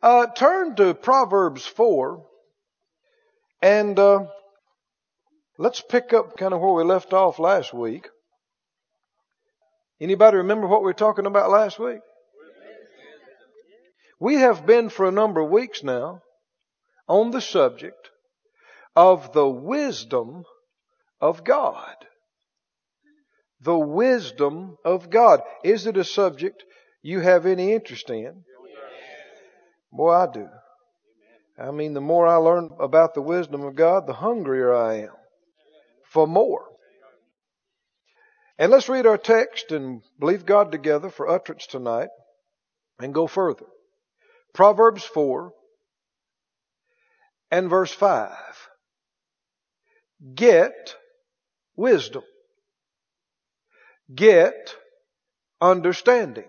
Uh, turn to Proverbs 4 and uh, let's pick up kind of where we left off last week. Anybody remember what we were talking about last week? We have been for a number of weeks now on the subject of the wisdom of God. The wisdom of God. Is it a subject you have any interest in? Boy, I do. I mean, the more I learn about the wisdom of God, the hungrier I am for more. And let's read our text and believe God together for utterance tonight and go further. Proverbs 4 and verse 5. Get wisdom. Get understanding.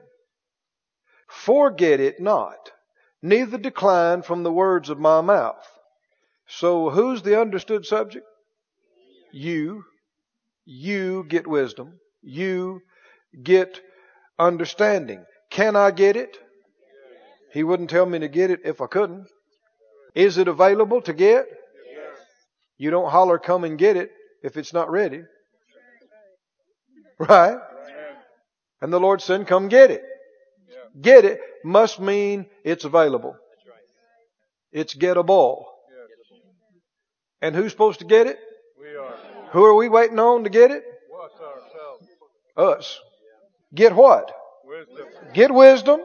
Forget it not neither decline from the words of my mouth. So who's the understood subject? You. You get wisdom. You get understanding. Can I get it? He wouldn't tell me to get it if I couldn't. Is it available to get? You don't holler, come and get it if it's not ready. Right? And the Lord said, come get it get it must mean it's available. It's gettable. And who's supposed to get it? We are. Who are we waiting on to get it? Us. Get what? Wisdom. Get wisdom.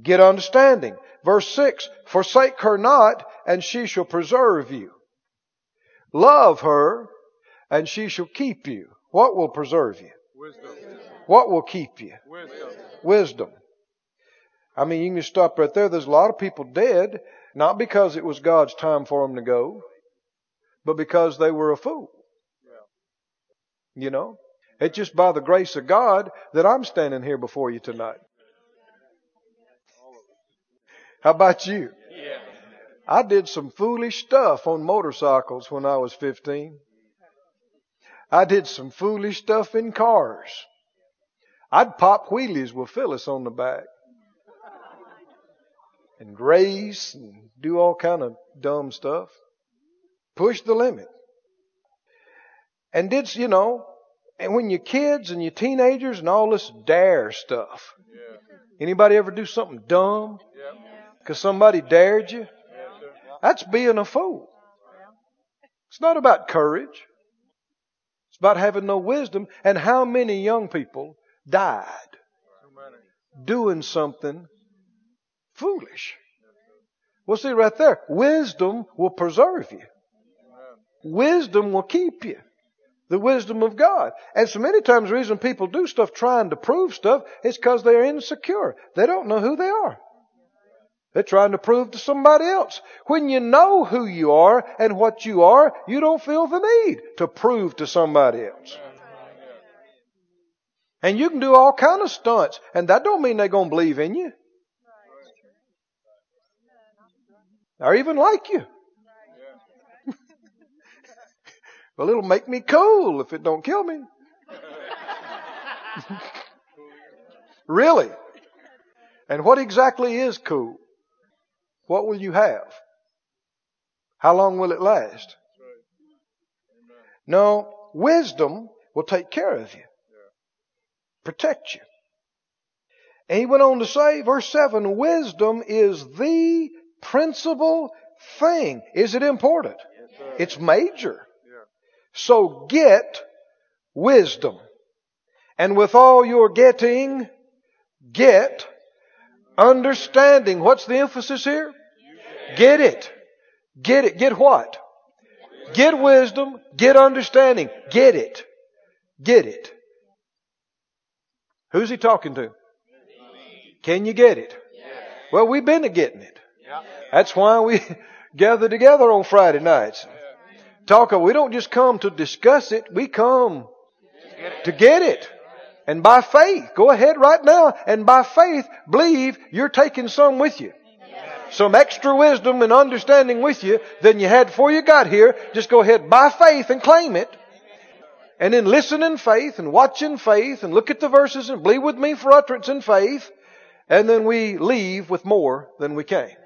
Get understanding. Verse 6 Forsake her not, and she shall preserve you. Love her, and she shall keep you. What will preserve you? Wisdom. What will keep you? Wisdom. Wisdom. I mean, you can just stop right there. There's a lot of people dead, not because it was God's time for them to go, but because they were a fool. You know? It's just by the grace of God that I'm standing here before you tonight. How about you? Yeah. I did some foolish stuff on motorcycles when I was 15. I did some foolish stuff in cars. I'd pop wheelies with Phyllis on the back and race and do all kind of dumb stuff. Push the limit. And did, you know, and when you're kids and you're teenagers and all this dare stuff. Yeah. Anybody ever do something dumb? Yeah. Because somebody dared you? Sir. That's being a fool. It's not about courage. It's about having no wisdom. And how many young people died doing something foolish? Well, see right there, wisdom will preserve you. Wisdom will keep you. The wisdom of God. And so many times the reason people do stuff trying to prove stuff is because they're insecure. They don't know who they are. They're trying to prove to somebody else. When you know who you are and what you are, you don't feel the need to prove to somebody else. And you can do all kind of stunts, and that don't mean they're going to believe in you. Or even like you. well, it'll make me cool if it don't kill me. really? And what exactly is cool? What will you have? How long will it last? No, wisdom will take care of you, protect you. And he went on to say, verse 7 wisdom is the principal thing. Is it important? Yes. It's major. Yeah. So get wisdom. And with all your getting, get understanding. What's the emphasis here? Get it. Get it. Get what? Get wisdom. Get understanding. Get it. Get it. Who's he talking to? Can you get it? Well, we've been to getting it. That's why we gather together on Friday nights. Talk, we don't just come to discuss it, we come to get it. And by faith, go ahead right now, and by faith, believe you're taking some with you. Some extra wisdom and understanding with you than you had before you got here. Just go ahead by faith and claim it. And then listen in faith and watch in faith and look at the verses and believe with me for utterance in faith. And then we leave with more than we came.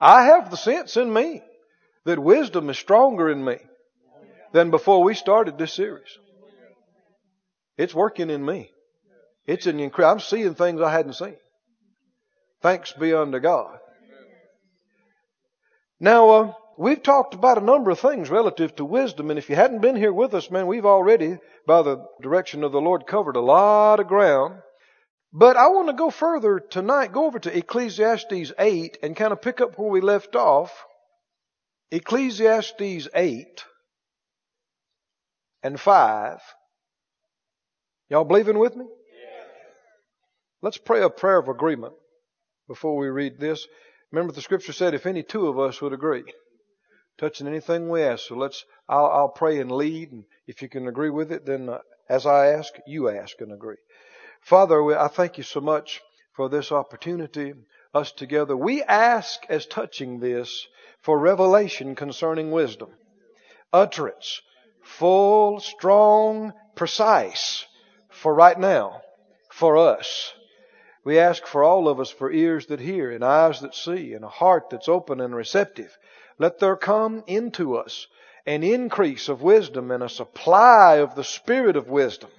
I have the sense in me that wisdom is stronger in me than before we started this series. It's working in me. It's an incredible. I'm seeing things I hadn't seen. Thanks be unto God. Now, uh, we've talked about a number of things relative to wisdom, and if you hadn't been here with us, man, we've already, by the direction of the Lord, covered a lot of ground. But I want to go further tonight, go over to Ecclesiastes 8 and kind of pick up where we left off. Ecclesiastes 8 and 5. Y'all believing with me? Let's pray a prayer of agreement before we read this. Remember the scripture said if any two of us would agree, touching anything we ask. So let's, I'll, I'll pray and lead. And if you can agree with it, then uh, as I ask, you ask and agree. Father, I thank you so much for this opportunity, us together. We ask as touching this for revelation concerning wisdom, utterance, full, strong, precise for right now, for us. We ask for all of us for ears that hear and eyes that see and a heart that's open and receptive. Let there come into us an increase of wisdom and a supply of the spirit of wisdom,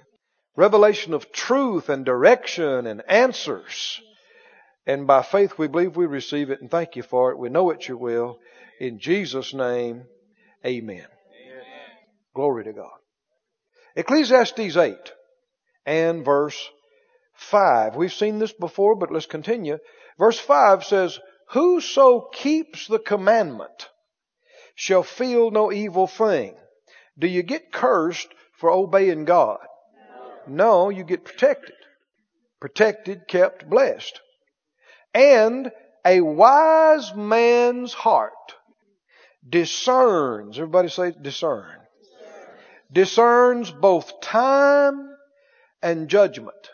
revelation of truth and direction and answers. And by faith we believe we receive it and thank you for it. We know it's your will. In Jesus' name, amen. amen. Glory to God. Ecclesiastes 8 and verse 5. We've seen this before, but let's continue. Verse 5 says, Whoso keeps the commandment shall feel no evil thing. Do you get cursed for obeying God? No, you get protected. Protected, kept, blessed. And a wise man's heart discerns, everybody say discern, discerns both time and judgment.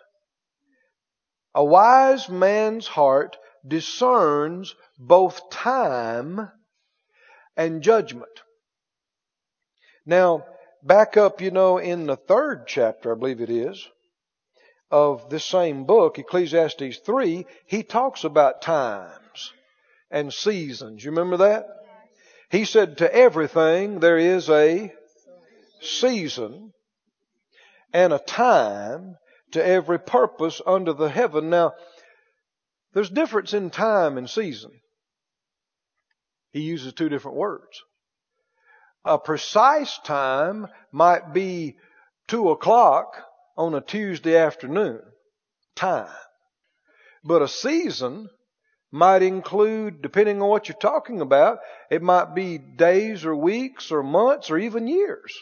A wise man's heart discerns both time and judgment. Now, back up, you know, in the third chapter, I believe it is, of this same book, Ecclesiastes 3, he talks about times and seasons. You remember that? He said, to everything there is a season and a time to every purpose under the heaven. Now, there's difference in time and season. He uses two different words. A precise time might be two o'clock on a Tuesday afternoon. Time. But a season might include, depending on what you're talking about, it might be days or weeks or months or even years.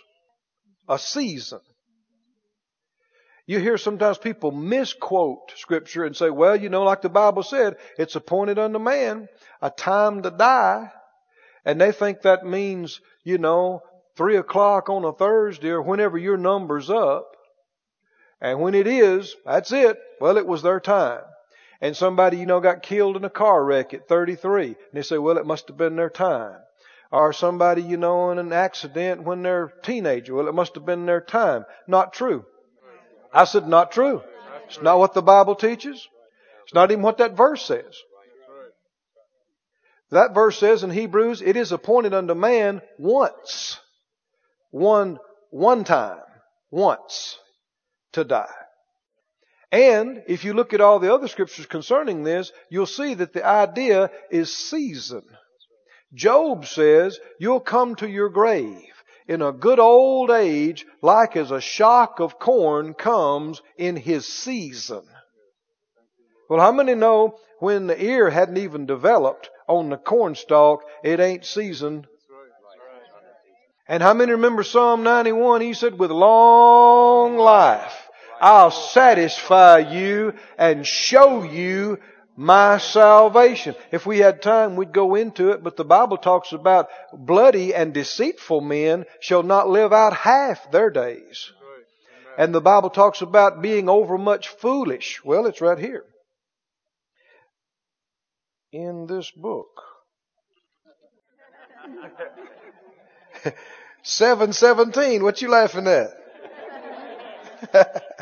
A season. You hear sometimes people misquote scripture and say, well, you know, like the Bible said, it's appointed unto man a time to die. And they think that means, you know, three o'clock on a Thursday or whenever your number's up. And when it is, that's it. Well, it was their time. And somebody, you know, got killed in a car wreck at 33. And they say, well, it must have been their time. Or somebody, you know, in an accident when they're teenager. Well, it must have been their time. Not true. I said, not true. It's not what the Bible teaches. It's not even what that verse says. That verse says in Hebrews, it is appointed unto man once. One, one time. Once. To die. And if you look at all the other scriptures concerning this, you'll see that the idea is season. Job says, you'll come to your grave in a good old age like as a shock of corn comes in his season. Well, how many know when the ear hadn't even developed on the cornstalk, it ain't seasoned? And how many remember Psalm 91? He said, with long life, I'll satisfy you and show you my salvation. If we had time, we'd go into it, but the Bible talks about bloody and deceitful men shall not live out half their days. And the Bible talks about being overmuch foolish. Well, it's right here. In this book. 717, what you laughing at?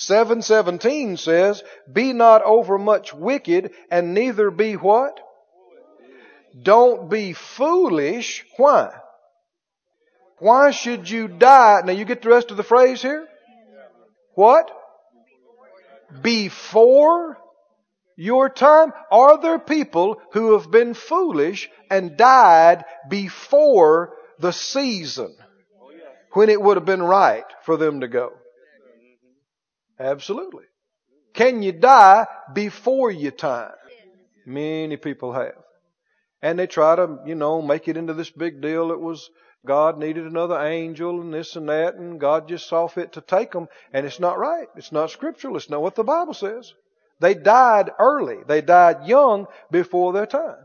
717 says, Be not overmuch wicked, and neither be what? Don't be foolish. Why? Why should you die? Now you get the rest of the phrase here? What? Before your time? Are there people who have been foolish and died before the season when it would have been right for them to go? Absolutely. Can you die before your time? Many people have. And they try to, you know, make it into this big deal. It was God needed another angel and this and that, and God just saw fit to take them. And it's not right. It's not scriptural. It's not what the Bible says. They died early. They died young before their time.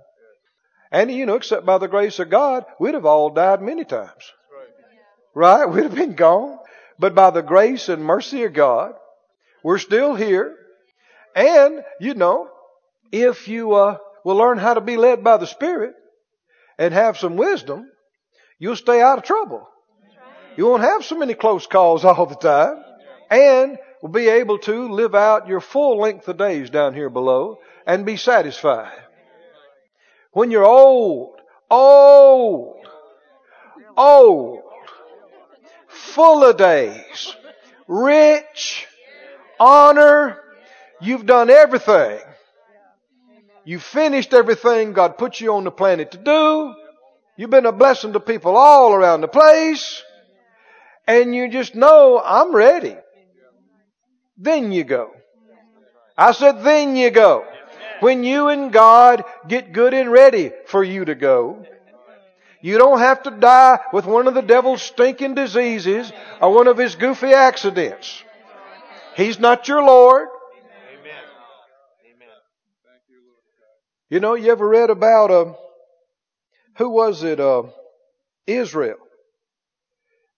And, you know, except by the grace of God, we'd have all died many times. Right? We'd have been gone. But by the grace and mercy of God, we're still here. And, you know, if you uh, will learn how to be led by the Spirit and have some wisdom, you'll stay out of trouble. You won't have so many close calls all the time. And will be able to live out your full length of days down here below and be satisfied. When you're old, old, old, full of days, rich, honor, you've done everything. You've finished everything God put you on the planet to do. You've been a blessing to people all around the place. And you just know, I'm ready. Then you go. I said, then you go. When you and God get good and ready for you to go, you don't have to die with one of the devil's stinking diseases or one of his goofy accidents. He's not your Lord. Amen. Amen. Thank you know, you ever read about uh, who was it? Uh, Israel,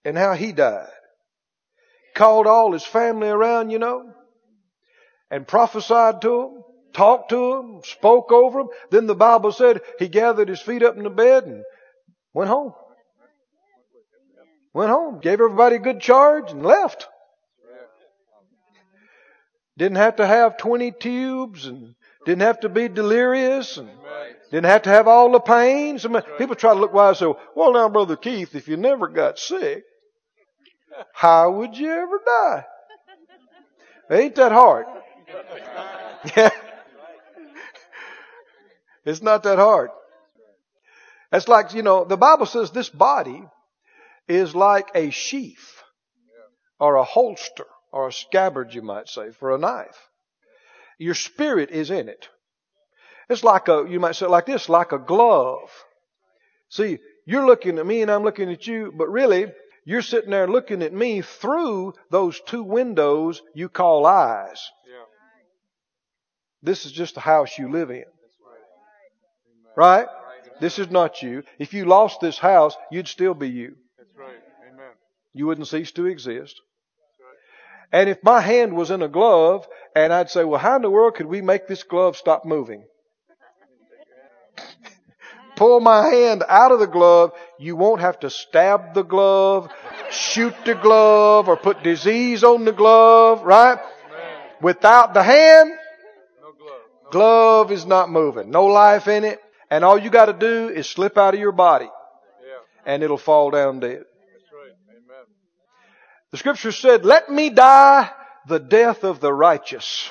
and how he died. Called all his family around, you know, and prophesied to them, talked to them, spoke over them. Then the Bible said he gathered his feet up in the bed and went home. Went home, gave everybody a good charge, and left. Didn't have to have 20 tubes and didn't have to be delirious and didn't have to have all the pains. People try to look wise and say, well now Brother Keith, if you never got sick, how would you ever die? ain't that hard. Yeah. It's not that hard. That's like, you know, the Bible says this body is like a sheath or a holster or a scabbard, you might say, for a knife. Your spirit is in it. It's like a, you might say like this, like a glove. See, you're looking at me and I'm looking at you, but really, you're sitting there looking at me through those two windows you call eyes. Yeah. This is just the house you live in. Right? This is not you. If you lost this house, you'd still be you. That's right. Amen. You wouldn't cease to exist. And if my hand was in a glove and I'd say, well, how in the world could we make this glove stop moving? Pull my hand out of the glove. You won't have to stab the glove, shoot the glove, or put disease on the glove, right? Without the hand, No glove. No. glove is not moving. No life in it. And all you gotta do is slip out of your body Yeah. and it'll fall down dead. The scripture said, let me die the death of the righteous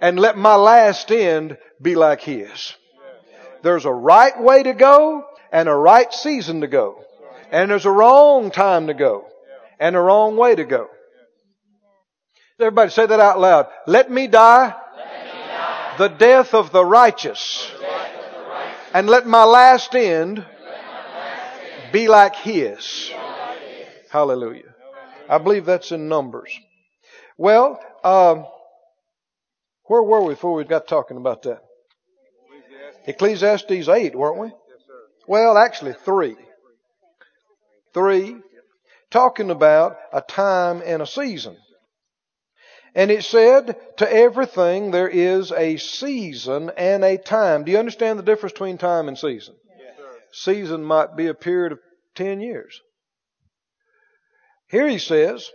and let my last end be like his. There's a right way to go and a right season to go. And there's a wrong time to go and a wrong way to go. Everybody say that out loud. Let me die, the death of the righteous and let my last end be like his. Hallelujah. I believe that's in Numbers. Well, um, where were we before we got talking about that? Ecclesiastes. Ecclesiastes 8, weren't we? Yes, sir. Well, actually, 3. 3, talking about a time and a season. And it said, to everything there is a season and a time. Do you understand the difference between time and season? Yes, sir. Season might be a period of 10 years. Here he says,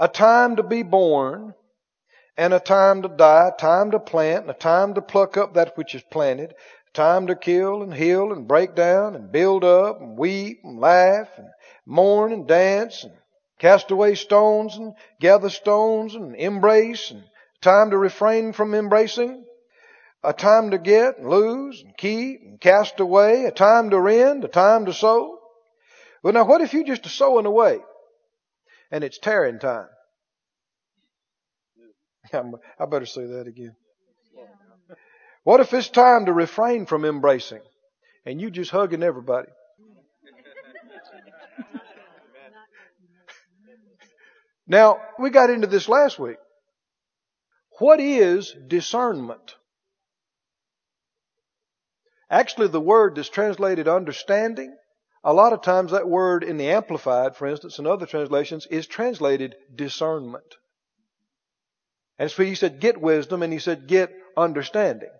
a time to be born and a time to die, a time to plant, and a time to pluck up that which is planted, a time to kill and heal and break down and build up and weep and laugh and mourn and dance and cast away stones and gather stones and embrace and time to refrain from embracing, a time to get and lose and keep and cast away, a time to rend, a time to sow. Well now what if you just are sowing away and it's tearing time? I better say that again. What if it's time to refrain from embracing and you just hugging everybody? Now, we got into this last week. What is discernment? Actually, the word that's translated understanding, a lot of times that word in the Amplified, for instance, in other translations, is translated discernment. And so he said, get wisdom, and he said, get understanding.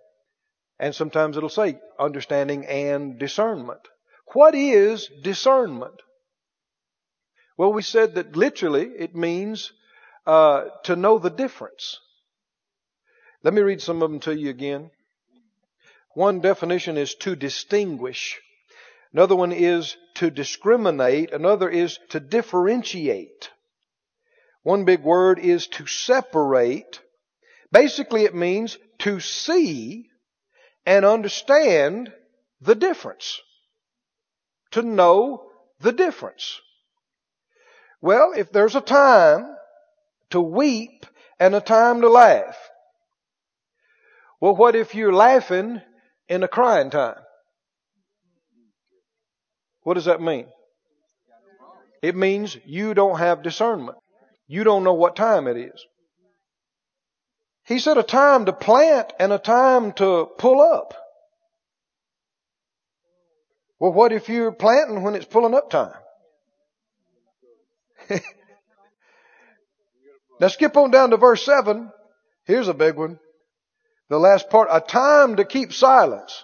And sometimes it'll say understanding and discernment. What is discernment? Well, we said that literally it means uh, to know the difference. Let me read some of them to you again. One definition is to distinguish. Another one is to discriminate. Another is to differentiate. One big word is to separate. Basically, it means to see and understand the difference. To know the difference. Well, if there's a time to weep and a time to laugh, well, what if you're laughing in a crying time? What does that mean? It means you don't have discernment. You don't know what time it is. He said a time to plant and a time to pull up. Well, what if you're planting when it's pulling up time? now skip on down to verse 7. Here's a big one. The last part, a time to keep silence.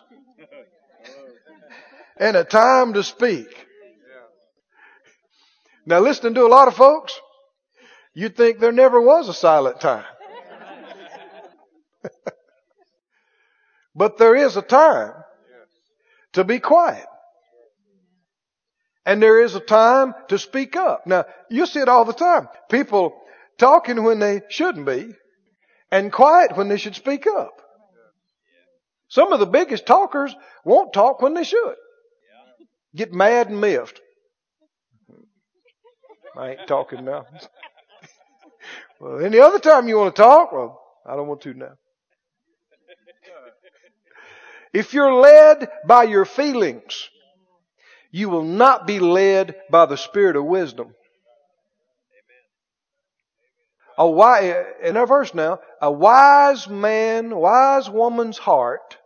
And a time to speak. Now listening to a lot of folks, you'd think there never was a silent time. but there is a time to be quiet. And there is a time to speak up. Now, you see it all the time. People talking when they shouldn't be and quiet when they should speak up. Some of the biggest talkers won't talk when they should. Get mad and miffed. I ain't talking now. well, any other time you want to talk, well, I don't want to now. If you're led by your feelings, you will not be led by the spirit of wisdom. A wise, in our verse now, a wise man, wise woman's heart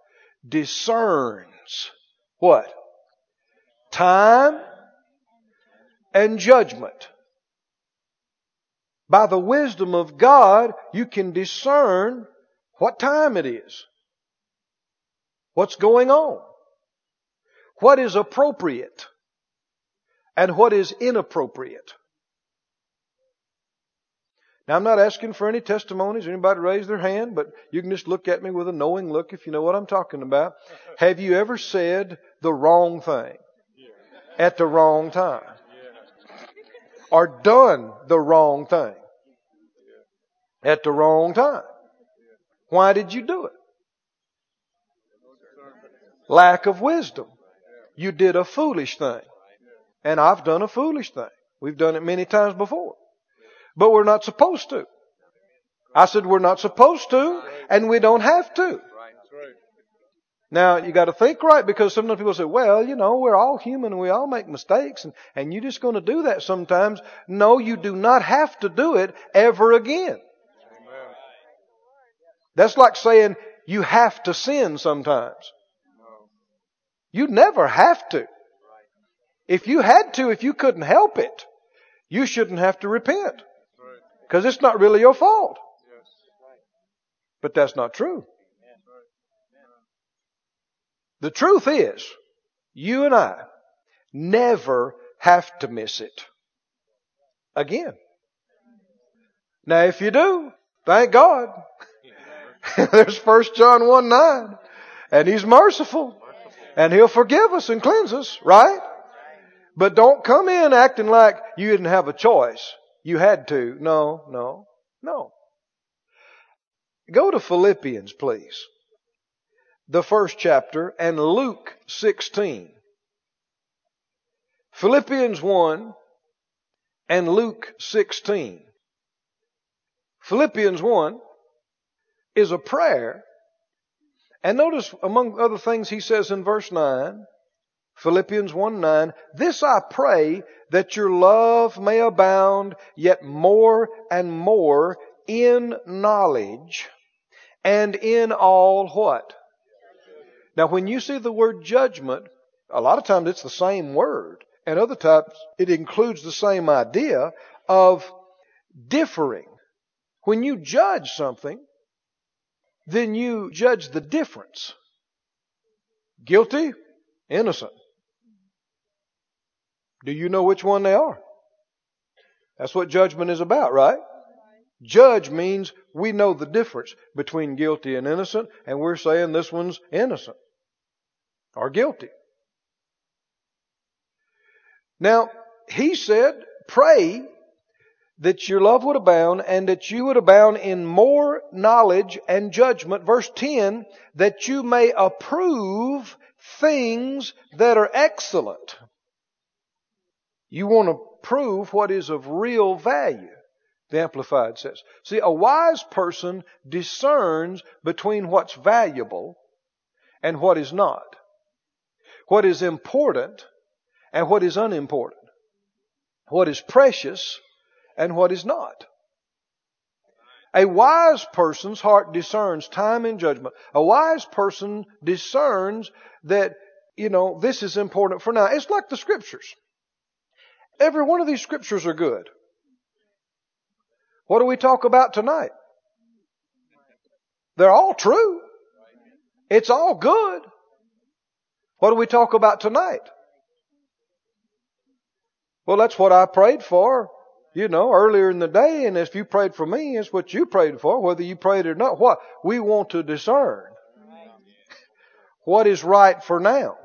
discerns what? Time and judgment. By the wisdom of God, you can discern what time it is. What's going on? What is appropriate? And what is inappropriate? Now I'm not asking for any testimonies, anybody raise their hand, but you can just look at me with a knowing look if you know what I'm talking about. Have you ever said the wrong thing at the wrong time? Or done the wrong thing at the wrong time? Why did you do it? Lack of wisdom. You did a foolish thing. And I've done a foolish thing. We've done it many times before. But we're not supposed to. I said we're not supposed to, and we don't have to. Now, you gotta think right because sometimes people say, well, you know, we're all human and we all make mistakes and, and you're just gonna do that sometimes. No, you do not have to do it ever again. That's like saying you have to sin sometimes. You never have to. If you had to, if you couldn't help it, you shouldn't have to repent. Because it's not really your fault. But that's not true. The truth is, you and I never have to miss it again. Now, if you do, Thank God. There's First John 1 9. And He's merciful. And He'll forgive us and cleanse us, right? But don't come in acting like you didn't have a choice. You had to. No, no, no. Go to Philippians, please. The first chapter and Luke 16. Philippians 1 and Luke 16. Philippians 1 is a prayer. And notice, among other things, he says in verse 9, Philippians 1 9, This I pray that your love may abound yet more and more in knowledge and in all what? Now, when you see the word judgment, a lot of times it's the same word, and other times it includes the same idea of differing. When you judge something, then you judge the difference. Guilty, innocent. Do you know which one they are? That's what judgment is about, right? Judge means we know the difference between guilty and innocent, and we're saying this one's innocent or guilty. Now, he said, pray that your love would abound and that you would abound in more knowledge and judgment. Verse 10, that you may approve things that are excellent. You want to prove what is of real value, the Amplified says. See, a wise person discerns between what's valuable and what is not. What is important and what is unimportant. What is precious and what is not. A wise person's heart discerns time and judgment. A wise person discerns that, you know, this is important for now. It's like the scriptures. Every one of these scriptures are good. What do we talk about tonight? They're all true. It's all good. What do we talk about tonight? Well, that's what I prayed for, you know, earlier in the day. And if you prayed for me, it's what you prayed for, whether you prayed or not. What? We want to discern what is right for now.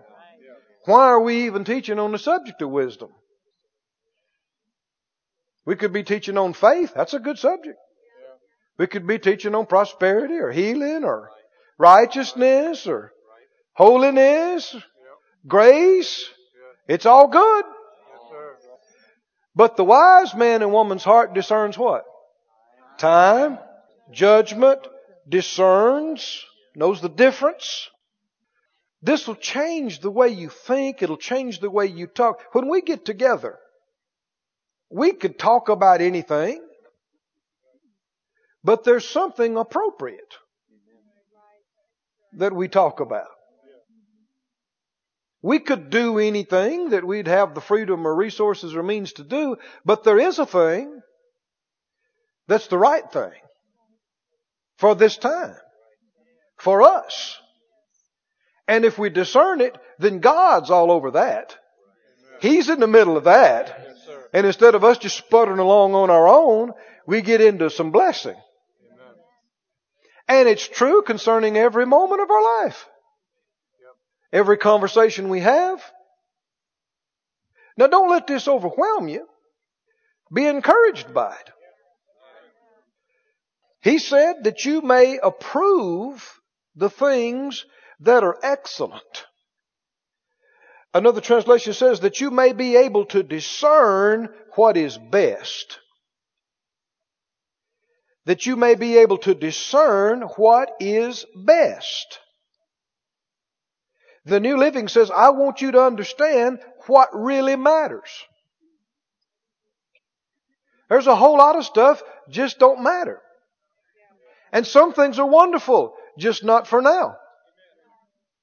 Why are we even teaching on the subject of wisdom? We could be teaching on faith. That's a good subject. We could be teaching on prosperity or healing or righteousness or holiness, grace. It's all good. But the wise man and woman's heart discerns what? Time, judgment, discerns, knows the difference. This will change the way you think. It'll change the way you talk. When we get together, we could talk about anything, but there's something appropriate that we talk about. We could do anything that we'd have the freedom or resources or means to do, but there is a thing that's the right thing for this time, for us. And if we discern it, then God's all over that. He's in the middle of that. And instead of us just sputtering along on our own, we get into some blessing. And it's true concerning every moment of our life. Every conversation we have. Now don't let this overwhelm you. Be encouraged by it. He said that you may approve the things that are excellent. Another translation says that you may be able to discern what is best. That you may be able to discern what is best. The New Living says, I want you to understand what really matters. There's a whole lot of stuff just don't matter. And some things are wonderful, just not for now.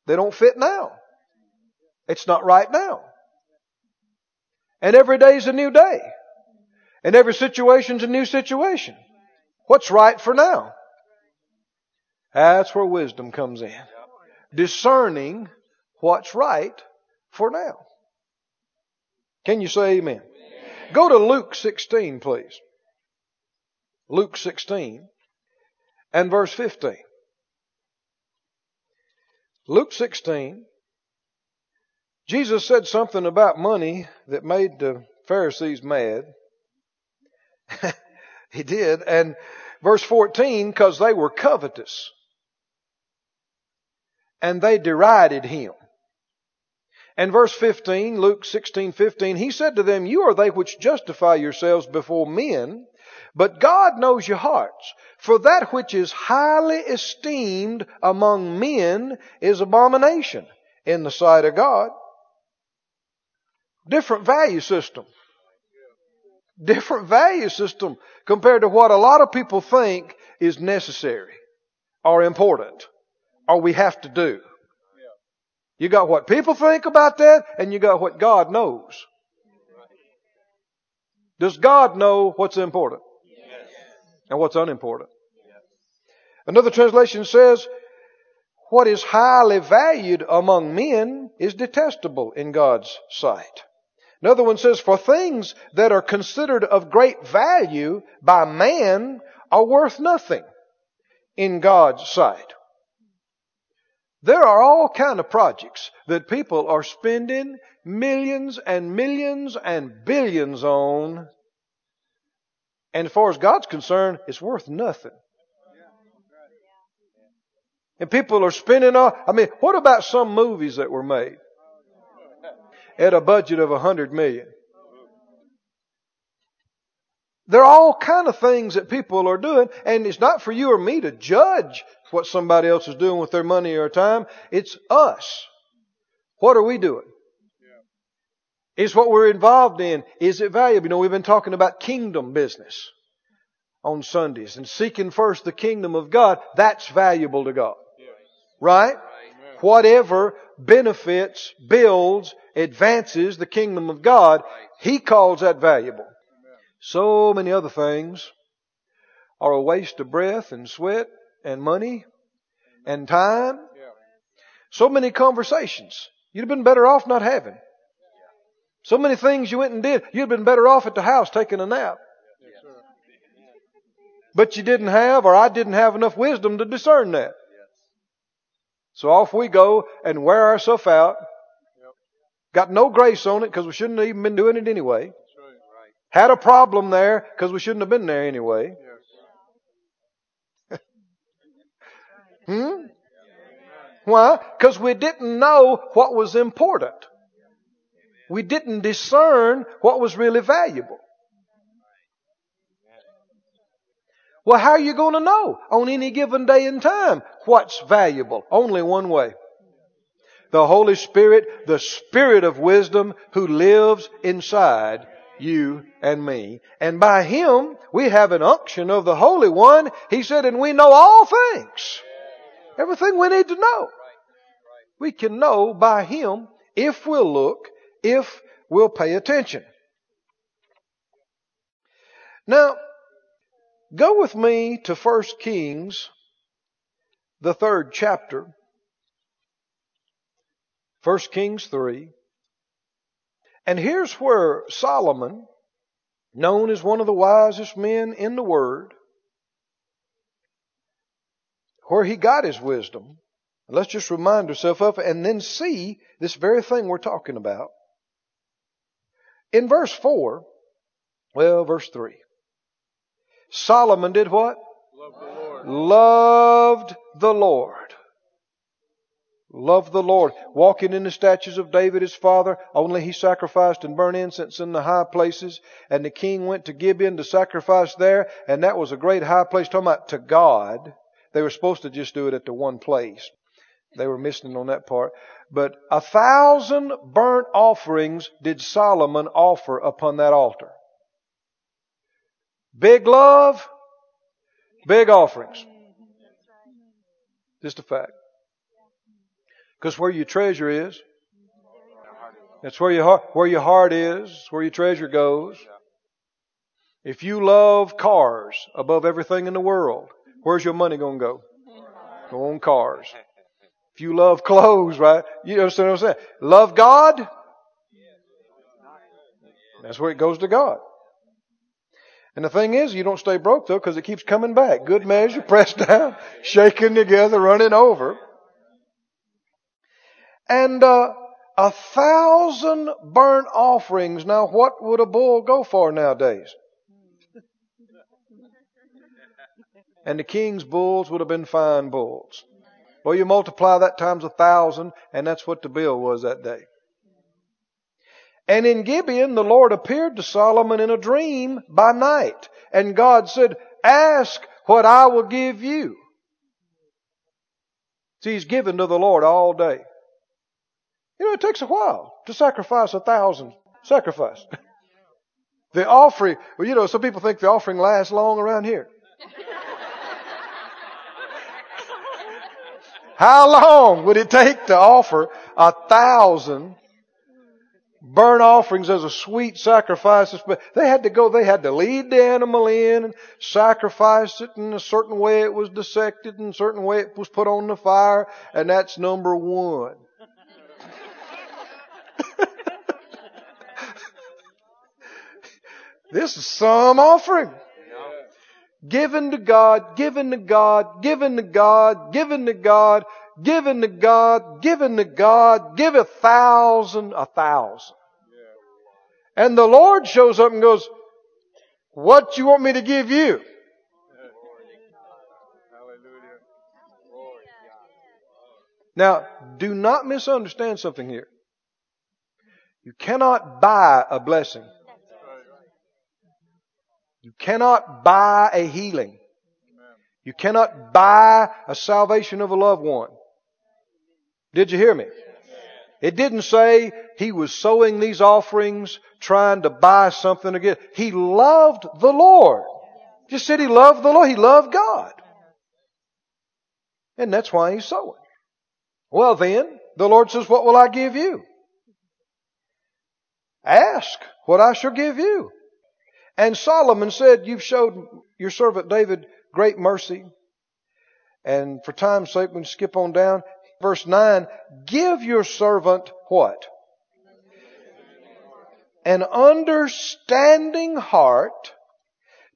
They don't fit now. It's not right now. And every day is a new day. And every situation's a new situation. What's right for now? That's where wisdom comes in. Discerning what's right for now. Can you say amen? Go to Luke 16, please. Luke 16. and verse 15. Luke 16, Jesus said something about money that made the Pharisees mad. he did. And verse 14, because they were covetous. And they derided him. And verse 15, Luke 16, 15, he said to them, You are they which justify yourselves before men, but God knows your hearts. For that which is highly esteemed among men is abomination in the sight of God. Different value system. Different value system compared to what a lot of people think is necessary or important or we have to do. You got what people think about that and you got what God knows. Does God know what's important? and what's unimportant. Another translation says, what is highly valued among men is detestable in God's sight. Another one says, for things that are considered of great value by man are worth nothing in God's sight. There are all kind of projects that people are spending millions and millions and billions on and as far as God's concerned, it's worth nothing. And people are spending all, I mean, what about some movies that were made at a budget of a hundred million? There are all kind of things that people are doing, and it's not for you or me to judge what somebody else is doing with their money or time. It's us. What are we doing? Is what we're involved in, is it valuable? You know, we've been talking about kingdom business on Sundays and seeking first the kingdom of God. That's valuable to God. Right? Whatever benefits, builds, advances the kingdom of God, He calls that valuable. So many other things are a waste of breath and sweat and money and time. So many conversations you'd have been better off not having. So many things you went and did. You'd been better off at the house taking a nap. But you didn't have, or I didn't have enough wisdom to discern that. So off we go and wear ourselves out. Got no grace on it because we shouldn't have even been doing it anyway. Had a problem there because we shouldn't have been there anyway. hmm? Why? Because we didn't know what was important we didn't discern what was really valuable. Well, how are you going to know on any given day and time what's valuable? Only one way. The Holy Spirit, the Spirit of wisdom who lives inside you and me. And by Him, we have an unction of the Holy One. He said, and we know all things. Everything we need to know. We can know by Him if we'll look if we'll pay attention. Now, go with me to 1 Kings, the third chapter. 1 Kings 3. And here's where Solomon, known as one of the wisest men in the Word, where he got his wisdom. Let's just remind ourselves of it and then see this very thing we're talking about. In verse 4, well, verse 3, Solomon did what? Love the Lord. Loved the Lord. Loved the Lord. Walking in the statutes of David his father, only he sacrificed and burned incense in the high places. And the king went to Gibeon to sacrifice there, and that was a great high place. Talking about to God. They were supposed to just do it at the one place. They were missing on that part. But a thousand burnt offerings did Solomon offer upon that altar. Big love, big offerings. Just a fact. Because where your treasure is, that's where your heart, where your heart is, where your treasure goes. If you love cars above everything in the world, where's your money going to go? Go on cars. If you love clothes, right? You understand what I'm saying? Love God. That's where it goes to God. And the thing is, you don't stay broke though, because it keeps coming back. Good measure, pressed down, shaken together, running over. And uh, a thousand burnt offerings. Now, what would a bull go for nowadays? And the king's bulls would have been fine bulls. Well, you multiply that times a thousand, and that's what the bill was that day. And in Gibeon, the Lord appeared to Solomon in a dream by night. And God said, ask what I will give you. See, he's given to the Lord all day. You know, it takes a while to sacrifice a thousand sacrifice. the offering, well, you know, some people think the offering lasts long around here. How long would it take to offer a thousand burnt offerings as a sweet sacrifice. But they had to go, they had to lead the animal in and sacrifice it in a certain way it was dissected and a certain way it was put on the fire. And that's number one. This is some offering. Given to God, given to God, given to God, given to God, given to God, given to God, give a thousand, a thousand. And the Lord shows up and goes, what you want me to give you? Now, do not misunderstand something here. You cannot buy a blessing. You cannot buy a healing. You cannot buy a salvation of a loved one. Did you hear me? It didn't say he was sowing these offerings trying to buy something again. He loved the Lord. Just said he loved the Lord. He loved God. And that's why he's sowing. Well then, the Lord says, what will I give you? Ask what I shall give you. And Solomon said, you've showed your servant David great mercy. And for time's sake, we can skip on down verse 9, give your servant what? An understanding heart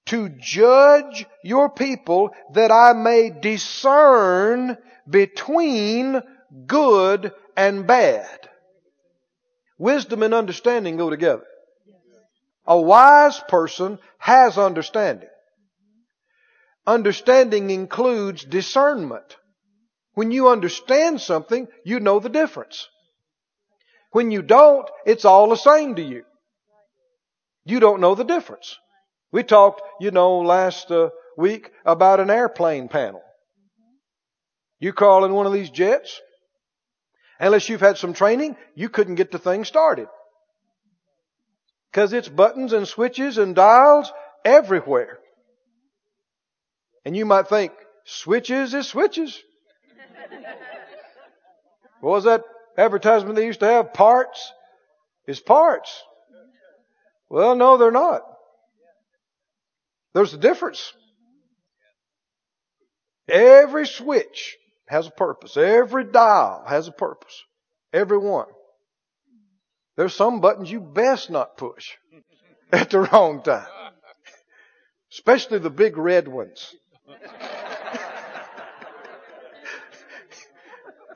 to judge your people that I may discern between good and bad. Wisdom and understanding go together. A wise person has understanding. Understanding includes discernment. When you understand something, you know the difference. When you don't, it's all the same to you. You don't know the difference. We talked, you know, last uh, week about an airplane panel. You call in one of these jets, unless you've had some training, you couldn't get the thing started. Because it's buttons and switches and dials everywhere. And you might think, switches is switches. What was that advertisement they used to have? Parts is parts. Well, no, they're not. There's a difference. Every switch has a purpose. Every dial has a purpose. Every one. There's some buttons you best not push at the wrong time. Especially the big red ones.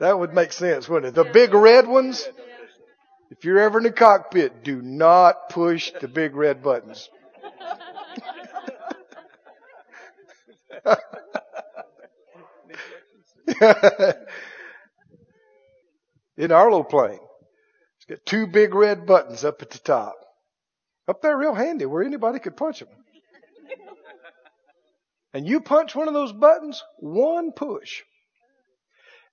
That would make sense, wouldn't it? The big red ones, if you're ever in the cockpit, do not push the big red buttons. in our little plane, got two big red buttons up at the top. Up there real handy where anybody could punch them. And you punch one of those buttons, one push.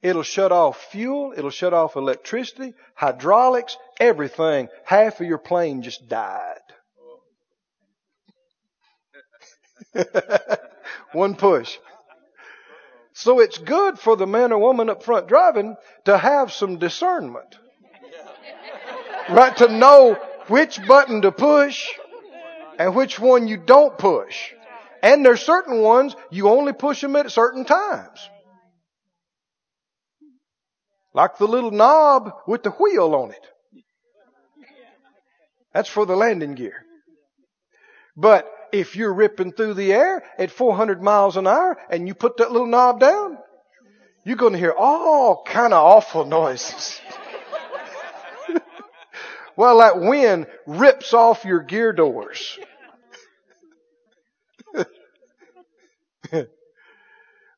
It'll shut off fuel. It'll shut off electricity, hydraulics, everything. Half of your plane just died. One push. So it's good for the man or woman up front driving to have some discernment. Right? To know which button to push and which one you don't push. And there's certain ones you only push them at certain times. Like the little knob with the wheel on it. That's for the landing gear. But if you're ripping through the air at 400 miles an hour and you put that little knob down, you're going to hear all kind of awful noises. While that wind rips off your gear doors.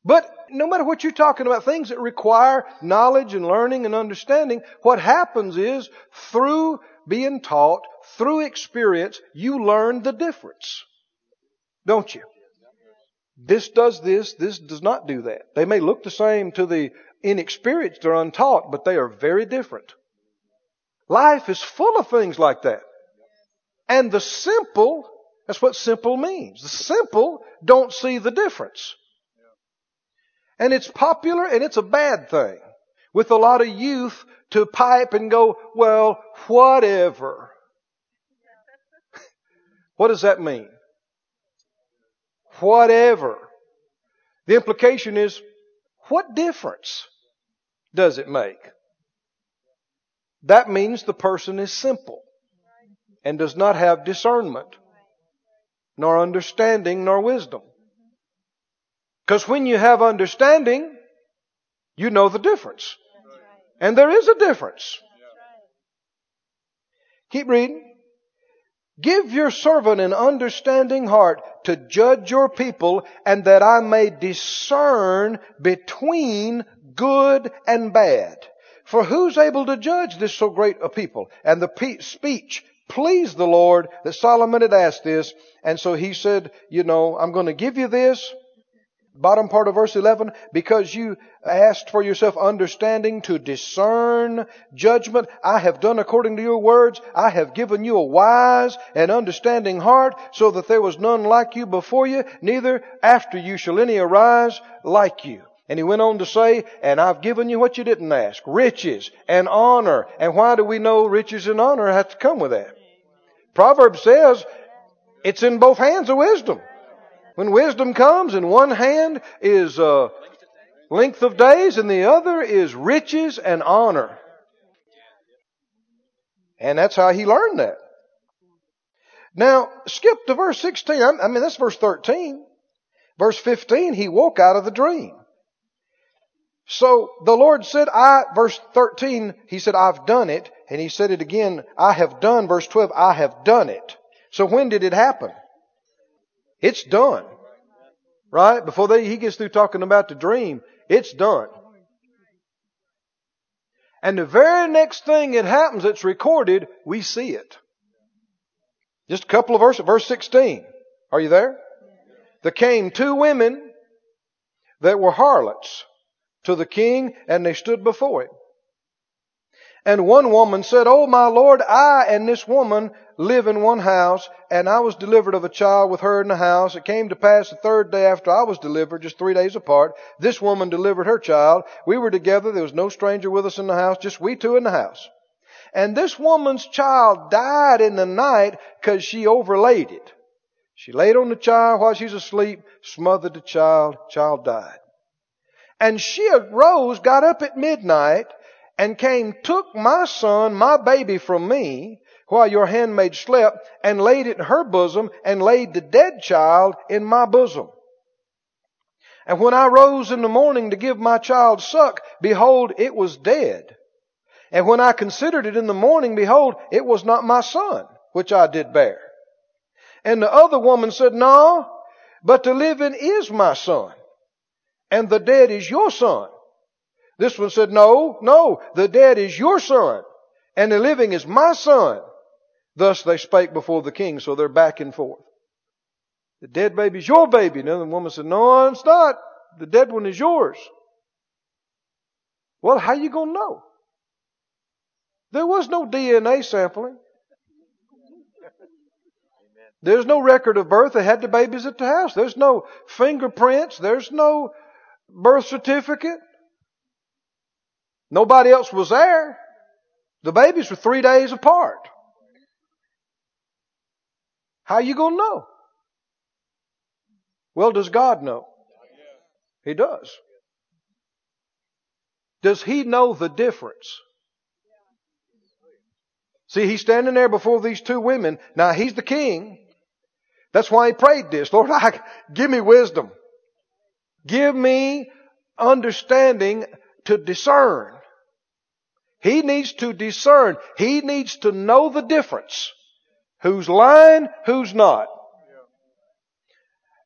but no matter what you're talking about, things that require knowledge and learning and understanding, what happens is through being taught, through experience, you learn the difference. Don't you? This does this, this does not do that. They may look the same to the inexperienced or untaught, but they are very different. Life is full of things like that. And the simple, that's what simple means. The simple don't see the difference. And it's popular and it's a bad thing with a lot of youth to pipe and go, well, whatever. what does that mean? Whatever. The implication is, what difference does it make? That means the person is simple and does not have discernment, nor understanding, nor wisdom. Because when you have understanding, you know the difference. And there is a difference. Keep reading. Give your servant an understanding heart to judge your people and that I may discern between good and bad. For who's able to judge this so great a people? And the pe- speech pleased the Lord that Solomon had asked this. And so he said, you know, I'm going to give you this bottom part of verse 11, because you asked for yourself understanding to discern judgment. I have done according to your words. I have given you a wise and understanding heart so that there was none like you before you, neither after you shall any arise like you. And he went on to say, and I've given you what you didn't ask, riches and honor. And why do we know riches and honor have to come with that? Proverbs says it's in both hands of wisdom. When wisdom comes, in one hand is uh, length of days, and the other is riches and honor. And that's how he learned that. Now, skip to verse 16. I mean, that's verse 13. Verse 15, he woke out of the dream. So the Lord said, I, verse 13, he said, I've done it. And he said it again, I have done, verse 12, I have done it. So when did it happen? It's done. Right? Before they, he gets through talking about the dream, it's done. And the very next thing that happens that's recorded, we see it. Just a couple of verses, verse 16. Are you there? There came two women that were harlots to the king and they stood before him. And one woman said, Oh my Lord, I and this woman live in one house, and I was delivered of a child with her in the house. It came to pass the third day after I was delivered, just three days apart, this woman delivered her child. We were together. There was no stranger with us in the house, just we two in the house. And this woman's child died in the night because she overlaid it. She laid on the child while she's asleep, smothered the child, child died. And she arose, got up at midnight, and came, took my son, my baby from me, while your handmaid slept, and laid it in her bosom, and laid the dead child in my bosom. And when I rose in the morning to give my child suck, behold, it was dead. And when I considered it in the morning, behold, it was not my son, which I did bear. And the other woman said, No, but the living is my son, and the dead is your son. This one said, No, no, the dead is your son, and the living is my son. Thus they spake before the king, so they're back and forth. The dead baby's your baby. Another woman said, No, it's not. The dead one is yours. Well, how you gonna know? There was no DNA sampling. There's no record of birth. They had the babies at the house. There's no fingerprints. There's no birth certificate. Nobody else was there. The babies were three days apart. How you going to know? Well, does God know? He does. Does he know the difference? See, he's standing there before these two women. Now, he's the king. That's why he prayed this. Lord, I, give me wisdom. Give me understanding to discern. He needs to discern. He needs to know the difference. Who's lying, who's not.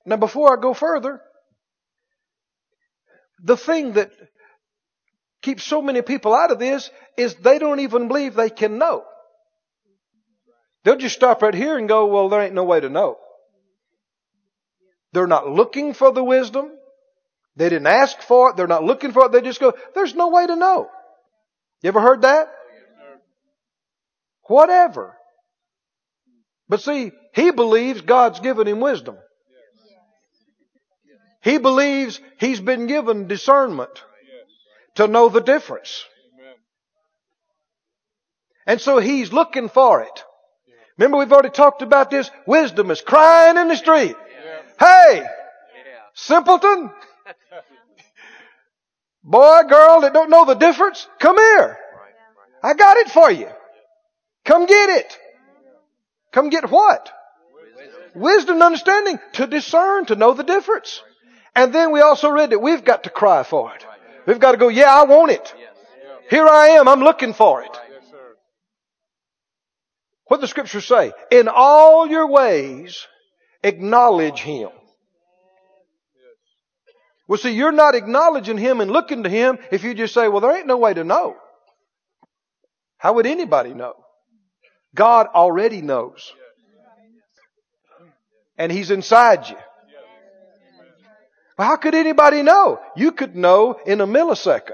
Now before I go further, the thing that keeps so many people out of this is they don't even believe they can know. They'll just stop right here and go, well, there ain't no way to know. They're not looking for the wisdom. They didn't ask for it. They're not looking for it. They just go, there's no way to know. You ever heard that? Whatever. But see, he believes God's given him wisdom. He believes he's been given discernment to know the difference. And so he's looking for it. Remember we've already talked about this? Wisdom is crying in the street. Hey! Simpleton! Boy, girl that don't know the difference, come here. I got it for you. Come get it. Come get what? Wisdom and understanding to discern, to know the difference. And then we also read that we've got to cry for it. We've got to go, yeah, I want it. Here I am, I'm looking for it. What the scriptures say? In all your ways, acknowledge Him. Well, see, you're not acknowledging Him and looking to Him if you just say, well, there ain't no way to know. How would anybody know? God already knows. And He's inside you. Well, how could anybody know? You could know in a millisecond.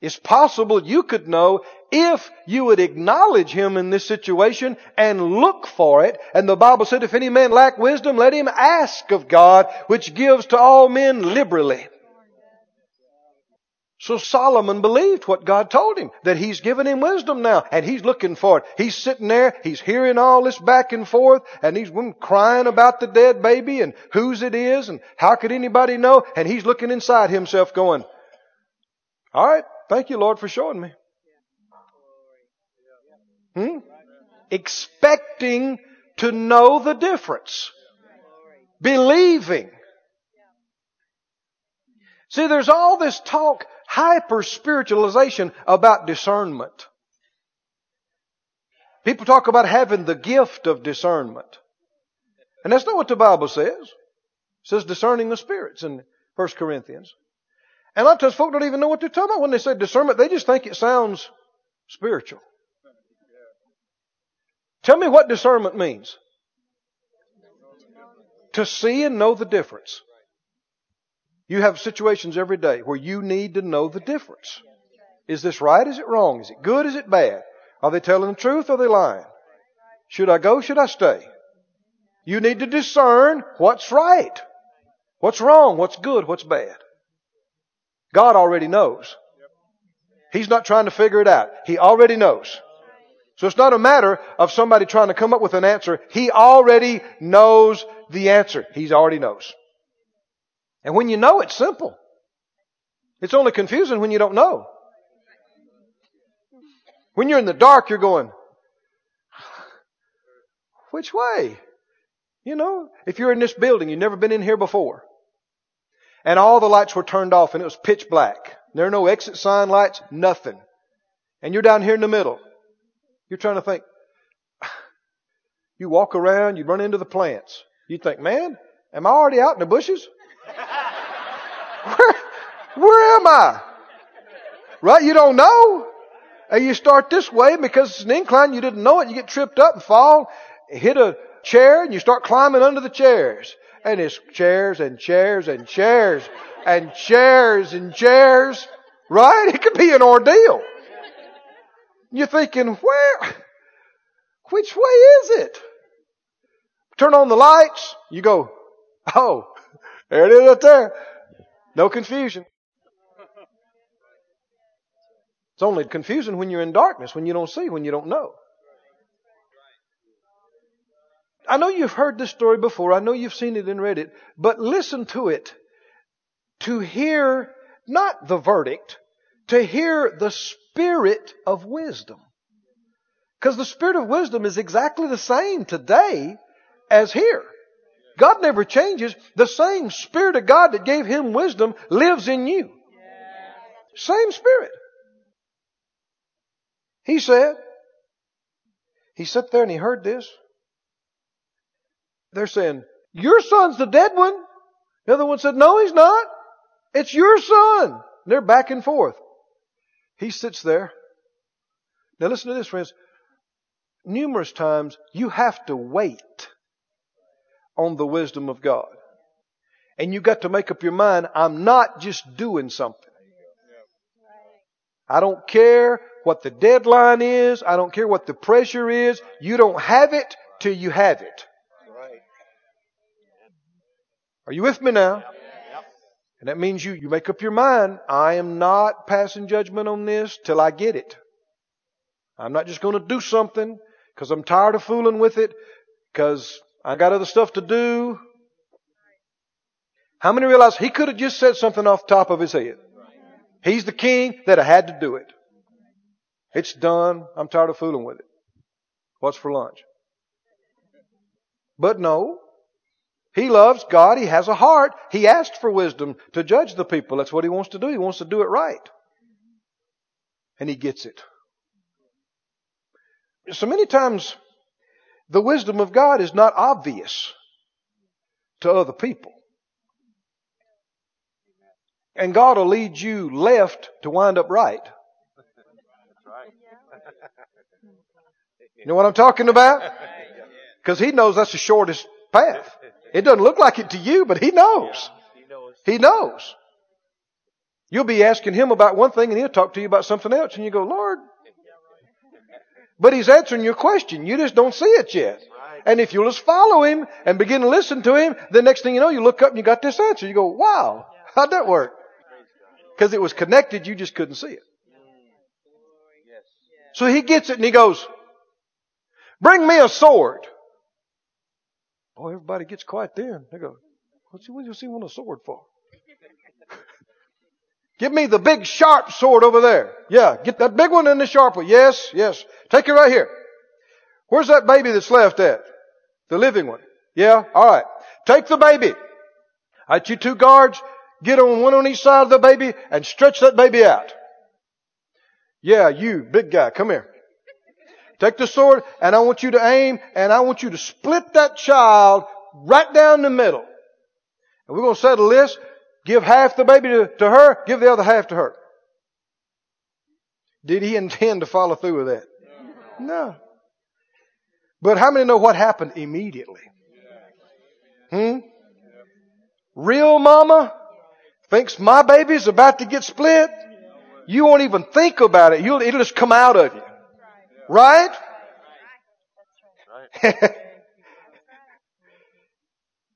It's possible you could know if you would acknowledge him in this situation and look for it. And the Bible said, if any man lack wisdom, let him ask of God, which gives to all men liberally. So Solomon believed what God told him, that he's given him wisdom now, and he's looking for it. He's sitting there, he's hearing all this back and forth, and he's crying about the dead baby and whose it is, and how could anybody know? And he's looking inside himself going, alright, thank you Lord for showing me. Hmm? Expecting to know the difference. Believing. See, there's all this talk, hyper spiritualization about discernment. People talk about having the gift of discernment. And that's not what the Bible says. It says discerning the spirits in 1 Corinthians. And a lot of times folk don't even know what they're talking about when they say discernment. They just think it sounds spiritual. Tell me what discernment means. To see and know the difference. You have situations every day where you need to know the difference. Is this right? Is it wrong? Is it good? Is it bad? Are they telling the truth? Or are they lying? Should I go? Should I stay? You need to discern what's right. What's wrong? What's good? What's bad? God already knows. He's not trying to figure it out. He already knows. So it's not a matter of somebody trying to come up with an answer. He already knows the answer. He already knows. And when you know, it's simple. It's only confusing when you don't know. When you're in the dark, you're going, which way? You know, if you're in this building, you've never been in here before, and all the lights were turned off and it was pitch black. There are no exit sign lights, nothing. And you're down here in the middle. You're trying to think. You walk around, you run into the plants. You think, man, am I already out in the bushes? where, where am I? Right? You don't know. And you start this way because it's an incline, you didn't know it, you get tripped up and fall, hit a chair, and you start climbing under the chairs. And it's chairs and chairs and chairs and chairs and chairs. Right? It could be an ordeal. You're thinking, where? Which way is it? Turn on the lights. You go, oh, there it is up there. No confusion. It's only confusion when you're in darkness, when you don't see, when you don't know. I know you've heard this story before. I know you've seen it and read it, but listen to it. To hear not the verdict, to hear the spirit of wisdom. Because the spirit of wisdom is exactly the same today as here. God never changes. The same Spirit of God that gave him wisdom lives in you. Same Spirit. He said, he sat there and he heard this. They're saying, your son's the dead one. The other one said, no, he's not. It's your son. And They're back and forth. He sits there. Now listen to this, friends. Numerous times you have to wait on the wisdom of God. And you got to make up your mind, I'm not just doing something. I don't care what the deadline is. I don't care what the pressure is. You don't have it till you have it. Are you with me now? And that means you, you make up your mind, I am not passing judgment on this till I get it. I'm not just going to do something because I'm tired of fooling with it because I got other stuff to do. How many realize he could have just said something off the top of his head? He's the king that I had to do it. It's done. I'm tired of fooling with it. What's for lunch? But no. He loves God. He has a heart. He asked for wisdom to judge the people. That's what he wants to do. He wants to do it right. And he gets it. So many times, the wisdom of God is not obvious to other people. And God will lead you left to wind up right. You know what I'm talking about? Because He knows that's the shortest path. It doesn't look like it to you, but He knows. He knows. You'll be asking Him about one thing and He'll talk to you about something else and you go, Lord. But He's answering your question. You just don't see it yet. And if you'll just follow Him and begin to listen to Him, the next thing you know, you look up and you got this answer. You go, wow, how'd that work? Because it was connected, you just couldn't see it. Mm. So he gets it and he goes, bring me a sword. Boy, everybody gets quiet then. They go, what's he, what's he want a sword for? Give me the big sharp sword over there. Yeah, get that big one and the sharp one. Yes, yes. Take it right here. Where's that baby that's left at? The living one. Yeah, alright. Take the baby. I you two guards. Get on one on each side of the baby and stretch that baby out. Yeah, you, big guy, come here. Take the sword and I want you to aim and I want you to split that child right down the middle. And we're going to settle this. Give half the baby to, to her, give the other half to her. Did he intend to follow through with that? No. But how many know what happened immediately? Hmm? Real mama thinks my baby's about to get split, you won't even think about it. You'll, it'll just come out of you. Right?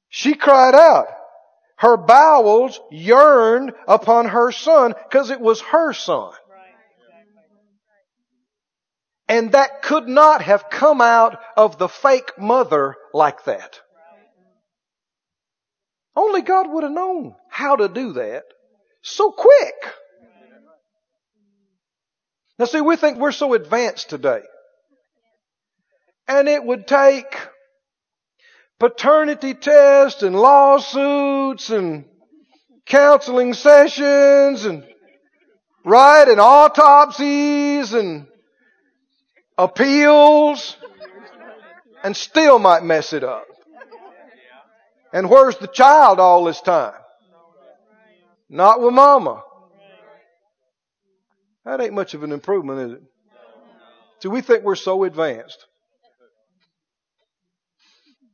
she cried out. Her bowels yearned upon her son because it was her son. And that could not have come out of the fake mother like that. Only God would have known how to do that so quick. Now see, we think we're so advanced today. And it would take paternity tests and lawsuits and counseling sessions and, right, and autopsies and appeals and still might mess it up. And where's the child all this time? Not with mama. That ain't much of an improvement, is it? See, we think we're so advanced.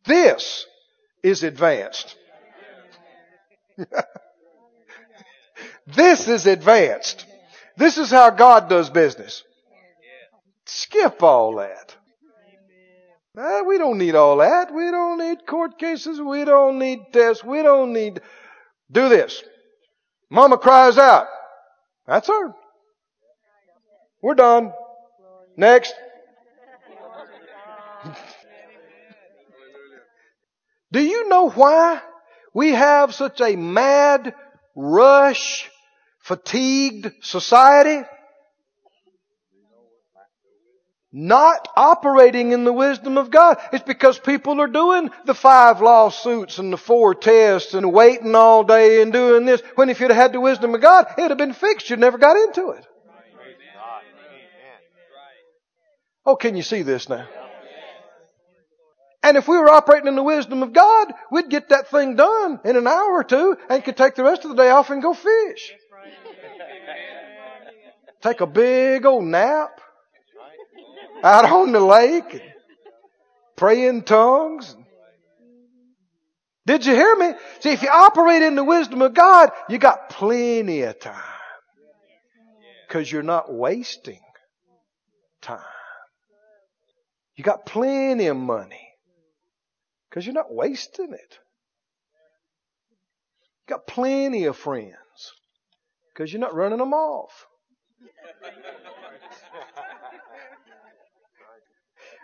This is advanced. this is advanced. This is how God does business. Skip all that. Uh, we don't need all that. We don't need court cases. We don't need tests. We don't need. Do this. Mama cries out. That's her. We're done. Next. Do you know why we have such a mad, rush, fatigued society? not operating in the wisdom of God. It's because people are doing the five lawsuits and the four tests and waiting all day and doing this. When if you'd had the wisdom of God, it'd have been fixed. You'd never got into it. Oh, can you see this now? And if we were operating in the wisdom of God, we'd get that thing done in an hour or two and could take the rest of the day off and go fish. Take a big old nap out on the lake pray in tongues. Did you hear me? See, if you operate in the wisdom of God, you got plenty of time. Because you're not wasting time. You got plenty of money. Because you're not wasting it. You got plenty of friends. Because you're not running them off.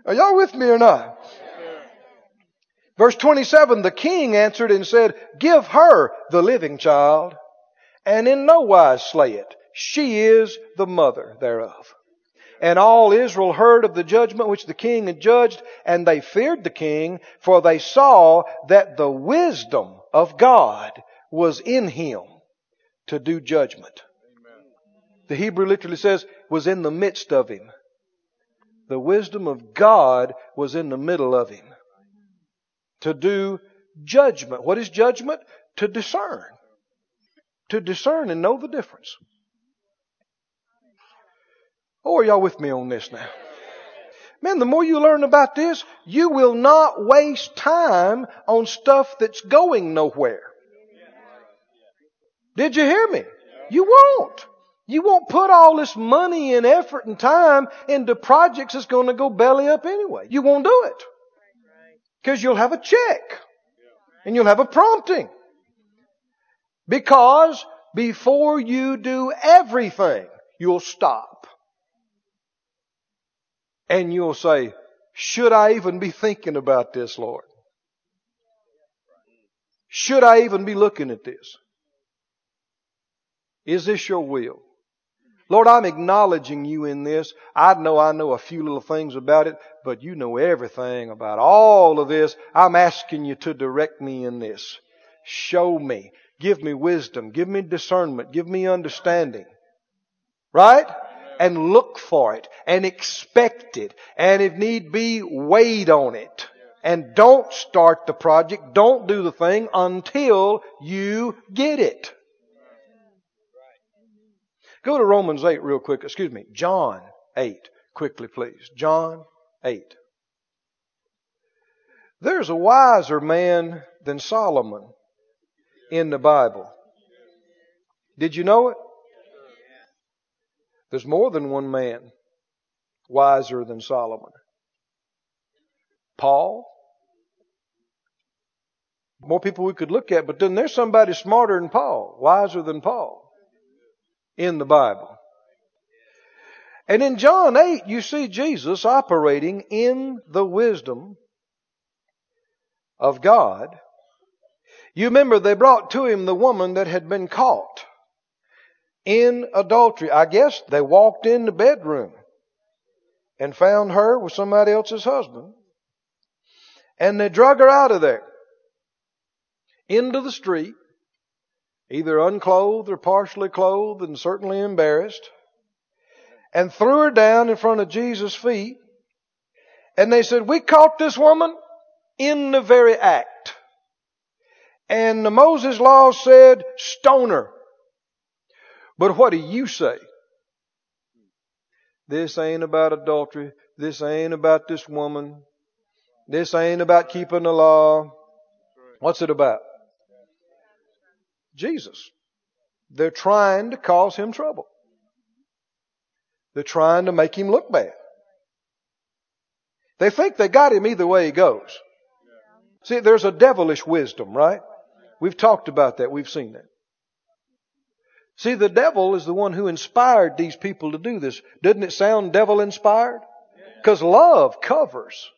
Are y'all with me or not? Verse 27, the king answered and said, Give her the living child, and in no wise slay it. She is the mother thereof. And all Israel heard of the judgment which the king had judged, and they feared the king, for they saw that the wisdom of God was in him to do judgment. The Hebrew literally says, was in the midst of him. The wisdom of God was in the middle of him to do judgment. What is judgment? To discern. To discern and know the difference. Oh, are y'all with me on this now? Man, the more you learn about this, you will not waste time on stuff that's going nowhere. Did you hear me? You won't. You won't put all this money and effort and time into projects that's going to go belly up anyway. You won't do it. Because you'll have a check. And you'll have a prompting. Because before you do everything, you'll stop. And you'll say, should I even be thinking about this, Lord? Should I even be looking at this? Is this your will? Lord, I'm acknowledging you in this. I know I know a few little things about it, but you know everything about all of this. I'm asking you to direct me in this. Show me. Give me wisdom. Give me discernment. Give me understanding. Right? And look for it and expect it. And if need be, wait on it. And don't start the project. Don't do the thing until you get it. Go to Romans 8 real quick. Excuse me. John 8. Quickly, please. John 8. There's a wiser man than Solomon in the Bible. Did you know it? There's more than one man wiser than Solomon. Paul. More people we could look at, but then there's somebody smarter than Paul, wiser than Paul in the Bible. And in John 8, you see Jesus operating in the wisdom of God. You remember they brought to him the woman that had been caught in adultery. I guess they walked in the bedroom and found her with somebody else's husband. And they drug her out of there into the street either unclothed or partially clothed and certainly embarrassed, and threw her down in front of Jesus' feet. And they said, we caught this woman in the very act. And the Moses law said, stone her. But what do you say? This ain't about adultery. This ain't about this woman. This ain't about keeping the law. What's it about? Jesus. They're trying to cause him trouble. They're trying to make him look bad. They think they got him either way he goes. See, there's a devilish wisdom, right? We've talked about that. We've seen that. See, the devil is the one who inspired these people to do this. Doesn't it sound devil inspired? Because love covers.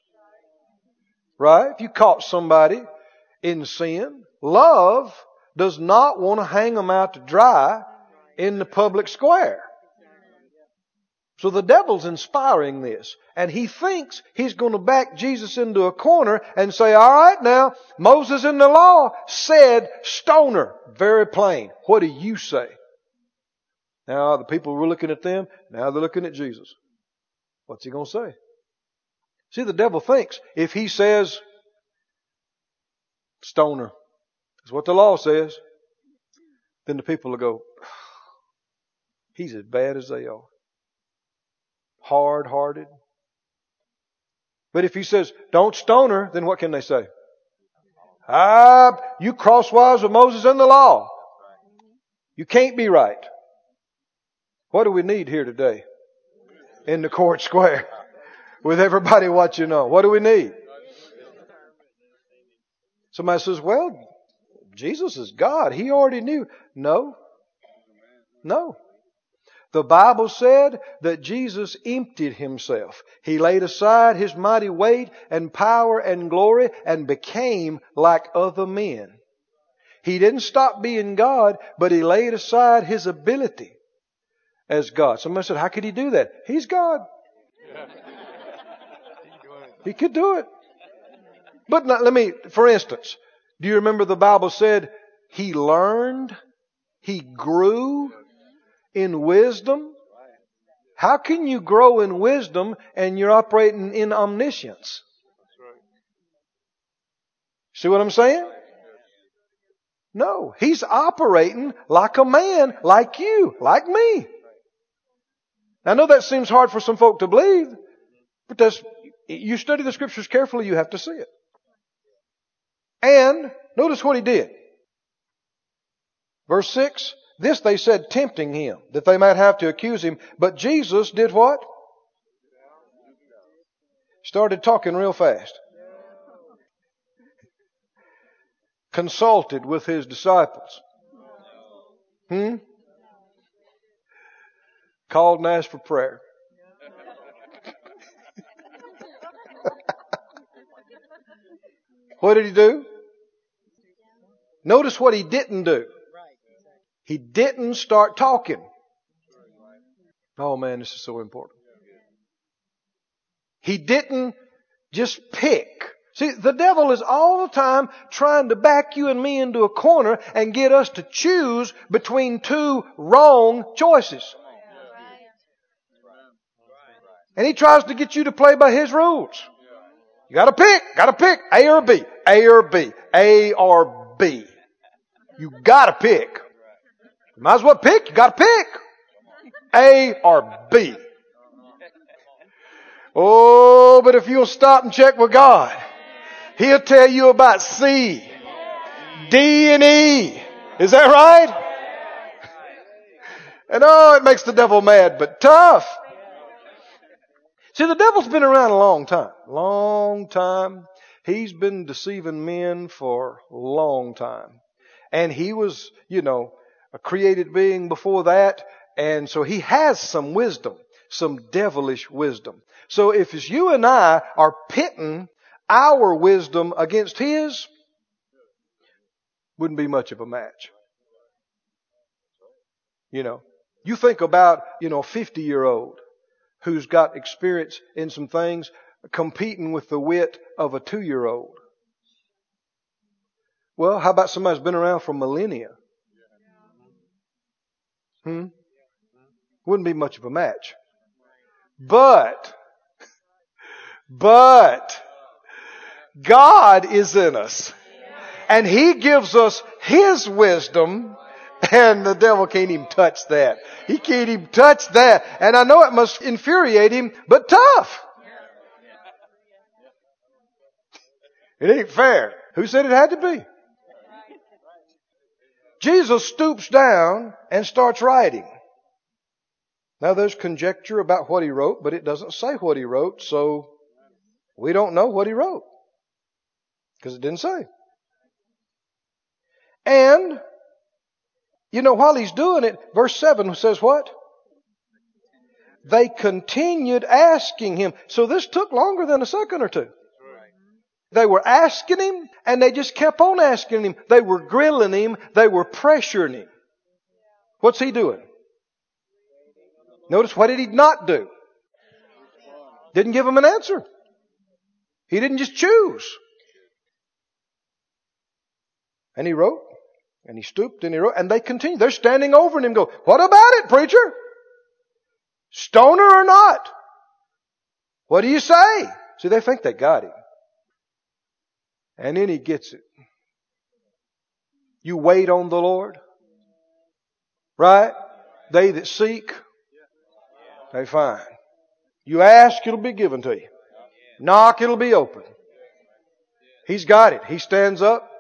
Right? If you caught somebody in sin, love does not want to hang them out to dry in the public square. So the devil's inspiring this. And he thinks he's going to back Jesus into a corner and say, all right now, Moses in the law said stoner. Very plain. What do you say? Now the people were looking at them. Now they're looking at Jesus. What's he going to say? See, the devil thinks if he says stoner that's what the law says, then the people will go, he's as bad as they are hard hearted. But if he says, don't stone her, then what can they say? Ah, you crosswise with Moses and the law. You can't be right. What do we need here today? In the court square. With everybody watching on. What do we need? Somebody says, well, Jesus is God. He already knew. No. No. The Bible said that Jesus emptied himself. He laid aside his mighty weight and power and glory and became like other men. He didn't stop being God, but he laid aside his ability as God. Somebody said, how could he do that? He's God. He could do it. But not, let me, for instance, do you remember the Bible said he learned, he grew, in wisdom? How can you grow in wisdom and you're operating in omniscience? See what I'm saying? No, he's operating like a man, like you, like me. I know that seems hard for some folk to believe, but that's, you study the scriptures carefully, you have to see it. And notice what he did. Verse 6, this they said tempting him, that they might have to accuse him. But Jesus did what? Started talking real fast. Consulted with his disciples. Hmm? Called and asked for prayer. what did he do? Notice what he didn't do. He didn't start talking. Oh man, this is so important. He didn't just pick. See, the devil is all the time trying to back you and me into a corner and get us to choose between two wrong choices. And he tries to get you to play by his rules. You gotta pick, gotta pick, A or B, A or B, A or B. You gotta pick. You might as well pick. You got to pick. A or B. Oh, but if you'll stop and check with God, He'll tell you about C, D, and E. Is that right? And oh, it makes the devil mad, but tough. See, the devil's been around a long time. Long time. He's been deceiving men for a long time. And he was, you know, a created being before that. And so he has some wisdom, some devilish wisdom. So if it's you and I are pitting our wisdom against his, wouldn't be much of a match. You know, you think about, you know, a 50 year old who's got experience in some things competing with the wit of a two year old. Well, how about somebody who's been around for millennia? Hmm? Wouldn't be much of a match. But, but, God is in us. And He gives us His wisdom and the devil can't even touch that. He can't even touch that. And I know it must infuriate him, but tough. It ain't fair. Who said it had to be? Jesus stoops down and starts writing. Now there's conjecture about what he wrote, but it doesn't say what he wrote, so we don't know what he wrote. Because it didn't say. And, you know, while he's doing it, verse 7 says what? They continued asking him. So this took longer than a second or two. They were asking him and they just kept on asking him. They were grilling him. They were pressuring him. What's he doing? Notice what did he not do? Didn't give him an answer. He didn't just choose. And he wrote, and he stooped and he wrote, and they continued. They're standing over him go, what about it, preacher? Stoner or not? What do you say? See, they think they got him. And then he gets it. You wait on the Lord. Right? They that seek, they find. You ask, it'll be given to you. Knock, it'll be open. He's got it. He stands up.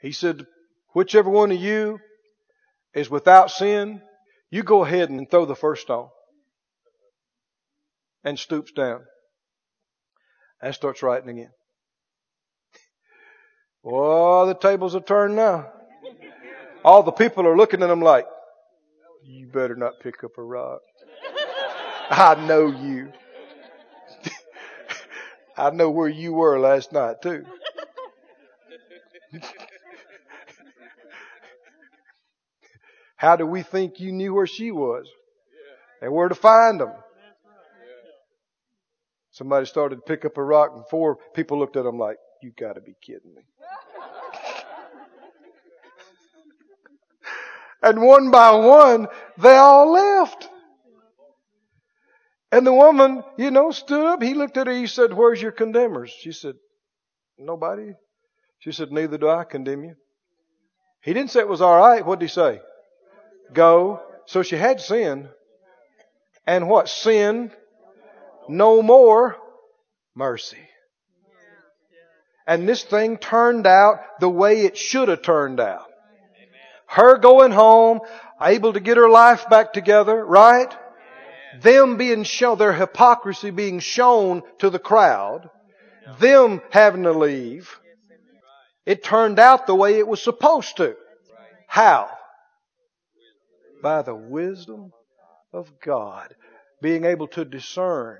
He said, whichever one of you is without sin, you go ahead and throw the first stone. And stoops down. And starts writing again. Oh, the tables are turned now. All the people are looking at him like, you better not pick up a rock. I know you. I know where you were last night too. How do we think you knew where she was? And where to find them? Somebody started to pick up a rock and four people looked at him like, you gotta be kidding me. and one by one, they all left. And the woman, you know, stood up. He looked at her. He said, where's your condemners? She said, nobody. She said, neither do I condemn you. He didn't say it was all right. What did he say? Go. So she had sin. And what? Sin. No more mercy. And this thing turned out the way it should have turned out. Her going home, able to get her life back together, right? Them being shown, their hypocrisy being shown to the crowd. Them having to leave. It turned out the way it was supposed to. How? By the wisdom of God. Being able to discern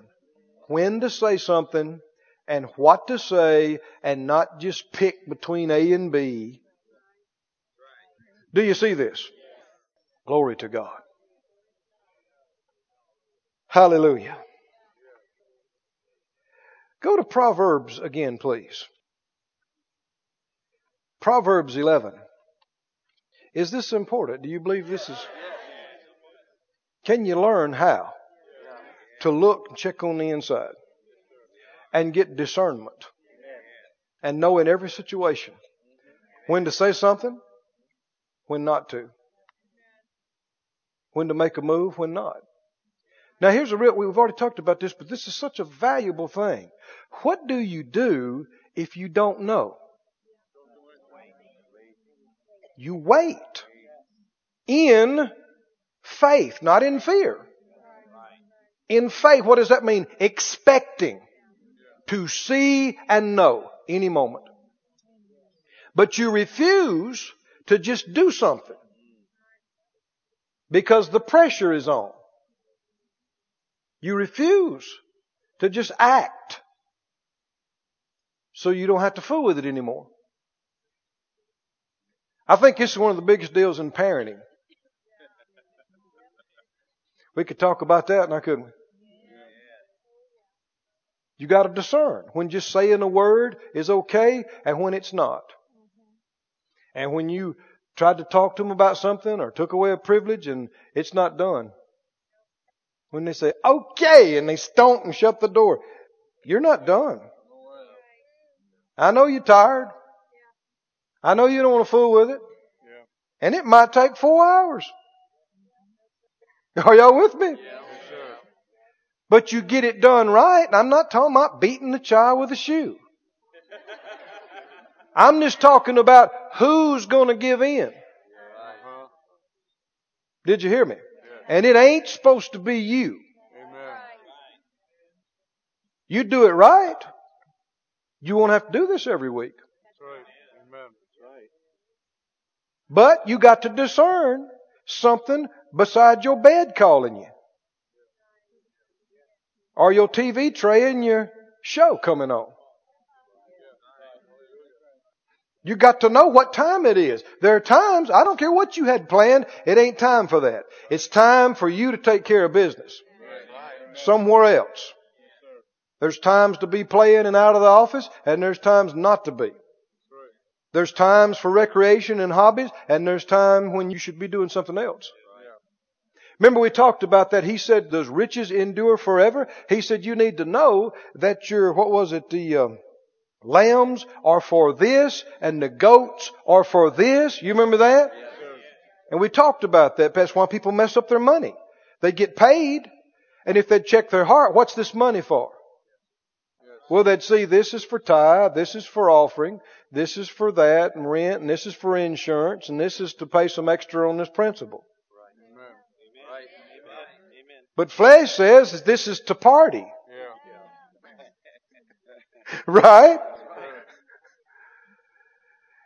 when to say something and what to say and not just pick between A and B. Do you see this? Glory to God. Hallelujah. Go to Proverbs again, please. Proverbs 11. Is this important? Do you believe this is? Can you learn how to look and check on the inside and get discernment and know in every situation when to say something, when not to, when to make a move, when not? Now here's a real, we've already talked about this, but this is such a valuable thing. What do you do if you don't know? You wait. In faith, not in fear. In faith, what does that mean? Expecting to see and know any moment. But you refuse to just do something because the pressure is on. You refuse to just act so you don't have to fool with it anymore. I think this is one of the biggest deals in parenting. We could talk about that now, couldn't we? You got to discern when just saying a word is okay and when it's not. And when you tried to talk to them about something or took away a privilege and it's not done. When they say, okay, and they stomp and shut the door, you're not done. I know you're tired. I know you don't want to fool with it. And it might take four hours. Are y'all with me? But you get it done right. And I'm not talking about beating the child with a shoe. I'm just talking about who's going to give in. Uh-huh. Did you hear me? And it ain't supposed to be you. You do it right. You won't have to do this every week. But you got to discern something beside your bed calling you. Or your TV tray and your show coming on. You got to know what time it is. There are times, I don't care what you had planned, it ain't time for that. It's time for you to take care of business. Somewhere else. There's times to be playing and out of the office, and there's times not to be. There's times for recreation and hobbies, and there's time when you should be doing something else. Remember we talked about that. He said, does riches endure forever? He said, you need to know that your, what was it, the, uh, lambs are for this, and the goats are for this. You remember that? And we talked about that. That's why people mess up their money. They get paid, and if they check their heart, what's this money for? Well, they'd see this is for tithe, this is for offering, this is for that and rent, and this is for insurance, and this is to pay some extra on this principle. But flesh says this is to party. Yeah. right?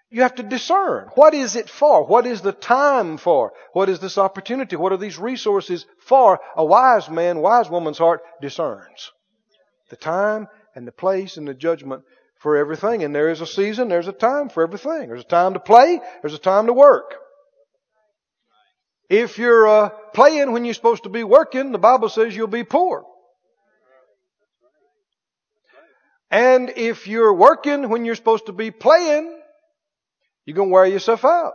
You have to discern. What is it for? What is the time for? What is this opportunity? What are these resources for? A wise man, wise woman's heart discerns. The time and the place and the judgment for everything. And there is a season, there's a time for everything. There's a time to play, there's a time to work. If you're uh, playing when you're supposed to be working, the Bible says you'll be poor. And if you're working when you're supposed to be playing, you're going to wear yourself out.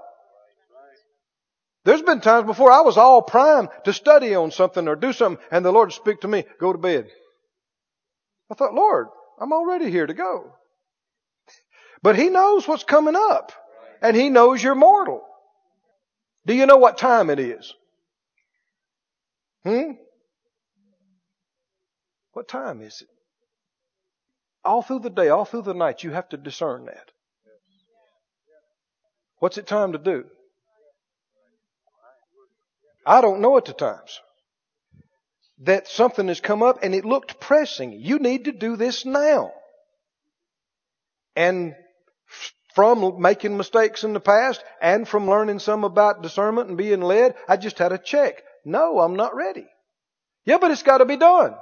There's been times before I was all primed to study on something or do something, and the Lord would speak to me, go to bed. I thought, Lord, I'm already here to go. But He knows what's coming up, and He knows you're mortal. Do you know what time it is? Hmm? What time is it? all through the day, all through the night, you have to discern that. What's it time to do? I don't know at the times. That something has come up and it looked pressing. You need to do this now. And from making mistakes in the past and from learning some about discernment and being led, I just had a check. No, I'm not ready. Yeah, but it's got to be done.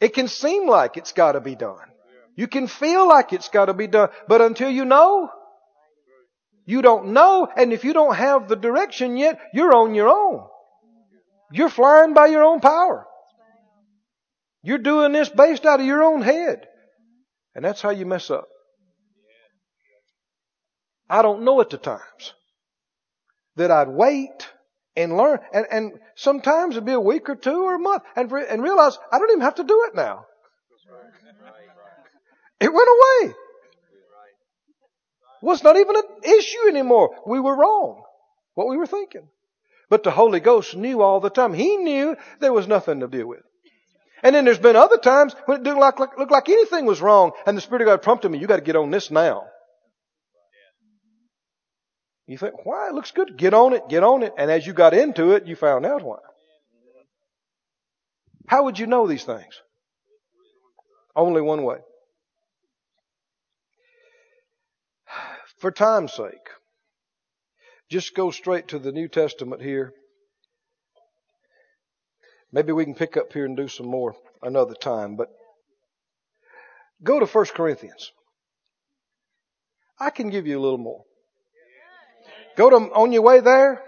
It can seem like it's got to be done. You can feel like it's got to be done. But until you know, you don't know. And if you don't have the direction yet, you're on your own. You're flying by your own power. You're doing this based out of your own head. And that's how you mess up. I don't know at the times that I'd wait and learn. And, and sometimes it'd be a week or two or a month and, and realize I don't even have to do it now. It went away. It's not even an issue anymore. We were wrong. What we were thinking. But the Holy Ghost knew all the time. He knew there was nothing to deal with. And then there's been other times when it didn't look like, like anything was wrong and the Spirit of God prompted me, you got to get on this now. You think, why? It looks good. Get on it, get on it. And as you got into it, you found out why. How would you know these things? Only one way. For time's sake, just go straight to the New Testament here. Maybe we can pick up here and do some more another time, but go to 1 Corinthians. I can give you a little more. Go to, on your way there,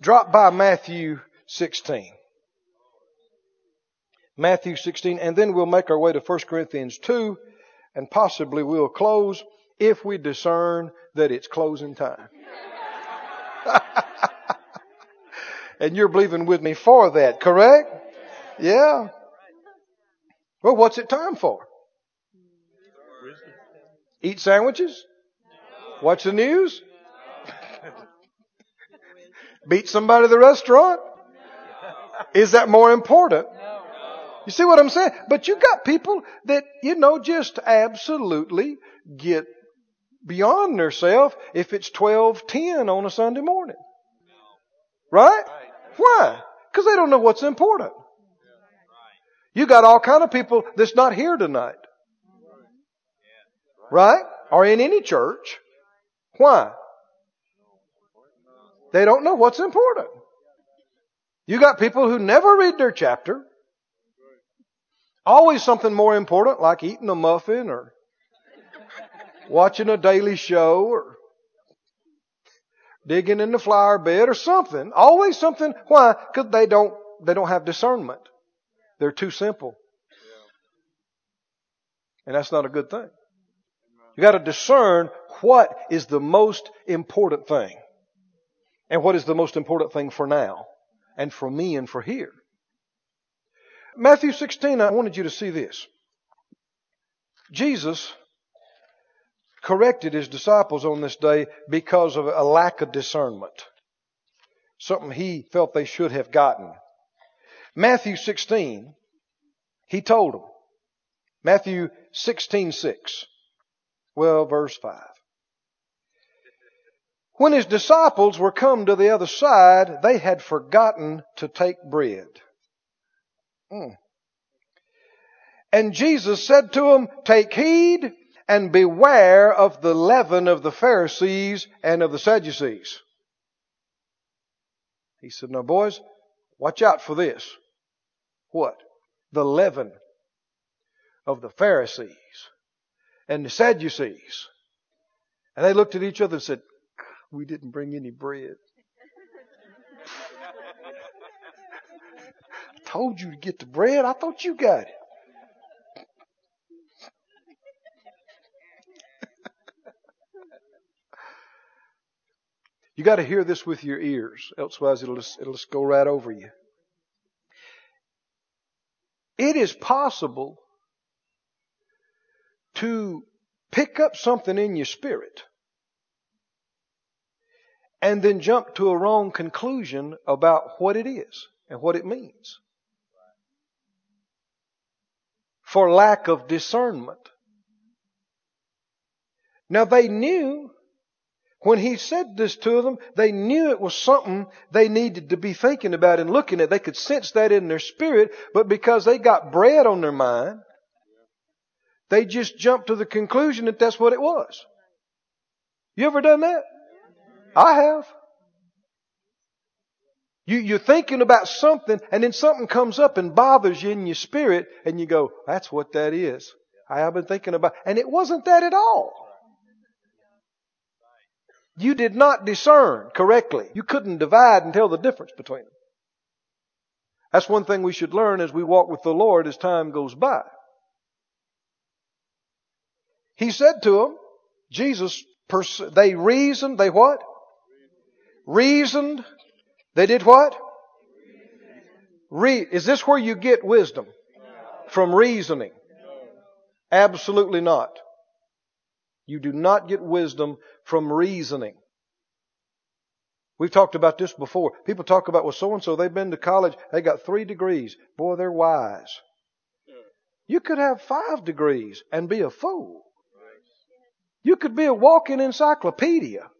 drop by Matthew 16. Matthew 16, and then we'll make our way to 1 Corinthians 2, and possibly we'll close if we discern that it's closing time. and you're believing with me for that, correct? Yeah. Well, what's it time for? Eat sandwiches? Watch the news? Beat somebody at the restaurant? Is that more important? You see what I'm saying? But you got people that, you know, just absolutely get beyond themselves if it's 1210 on a Sunday morning. Right? Why? Because they don't know what's important. You got all kind of people that's not here tonight. Right? Or in any church. Why? They don't know what's important. You got people who never read their chapter. Always something more important like eating a muffin or watching a daily show or digging in the flower bed or something. Always something. Why? Because they don't, they don't have discernment. They're too simple. And that's not a good thing. You gotta discern what is the most important thing. And what is the most important thing for now. And for me and for here. Matthew 16, I wanted you to see this. Jesus corrected his disciples on this day because of a lack of discernment. Something he felt they should have gotten. Matthew 16, he told them. Matthew 16, 6. Well, verse 5. When his disciples were come to the other side, they had forgotten to take bread. Mm. And Jesus said to them, Take heed and beware of the leaven of the Pharisees and of the Sadducees. He said, Now, boys, watch out for this. What? The leaven of the Pharisees and the Sadducees. And they looked at each other and said, We didn't bring any bread. I told you to get the bread. I thought you got it. You got to hear this with your ears, elsewise it'll just, it'll just go right over you. It is possible to pick up something in your spirit and then jump to a wrong conclusion about what it is and what it means. For lack of discernment. Now they knew when he said this to them, they knew it was something they needed to be thinking about and looking at. They could sense that in their spirit, but because they got bread on their mind, they just jumped to the conclusion that that's what it was. You ever done that? I have. You, you're thinking about something and then something comes up and bothers you in your spirit and you go, that's what that is. I have been thinking about, and it wasn't that at all. You did not discern correctly. You couldn't divide and tell the difference between them. That's one thing we should learn as we walk with the Lord as time goes by. He said to them, Jesus, they reasoned, they what? Reasoned. They did what? Re- is this where you get wisdom? From reasoning? Absolutely not. You do not get wisdom from reasoning. We've talked about this before. People talk about, well, so and so, they've been to college, they got three degrees. Boy, they're wise. You could have five degrees and be a fool. You could be a walking encyclopedia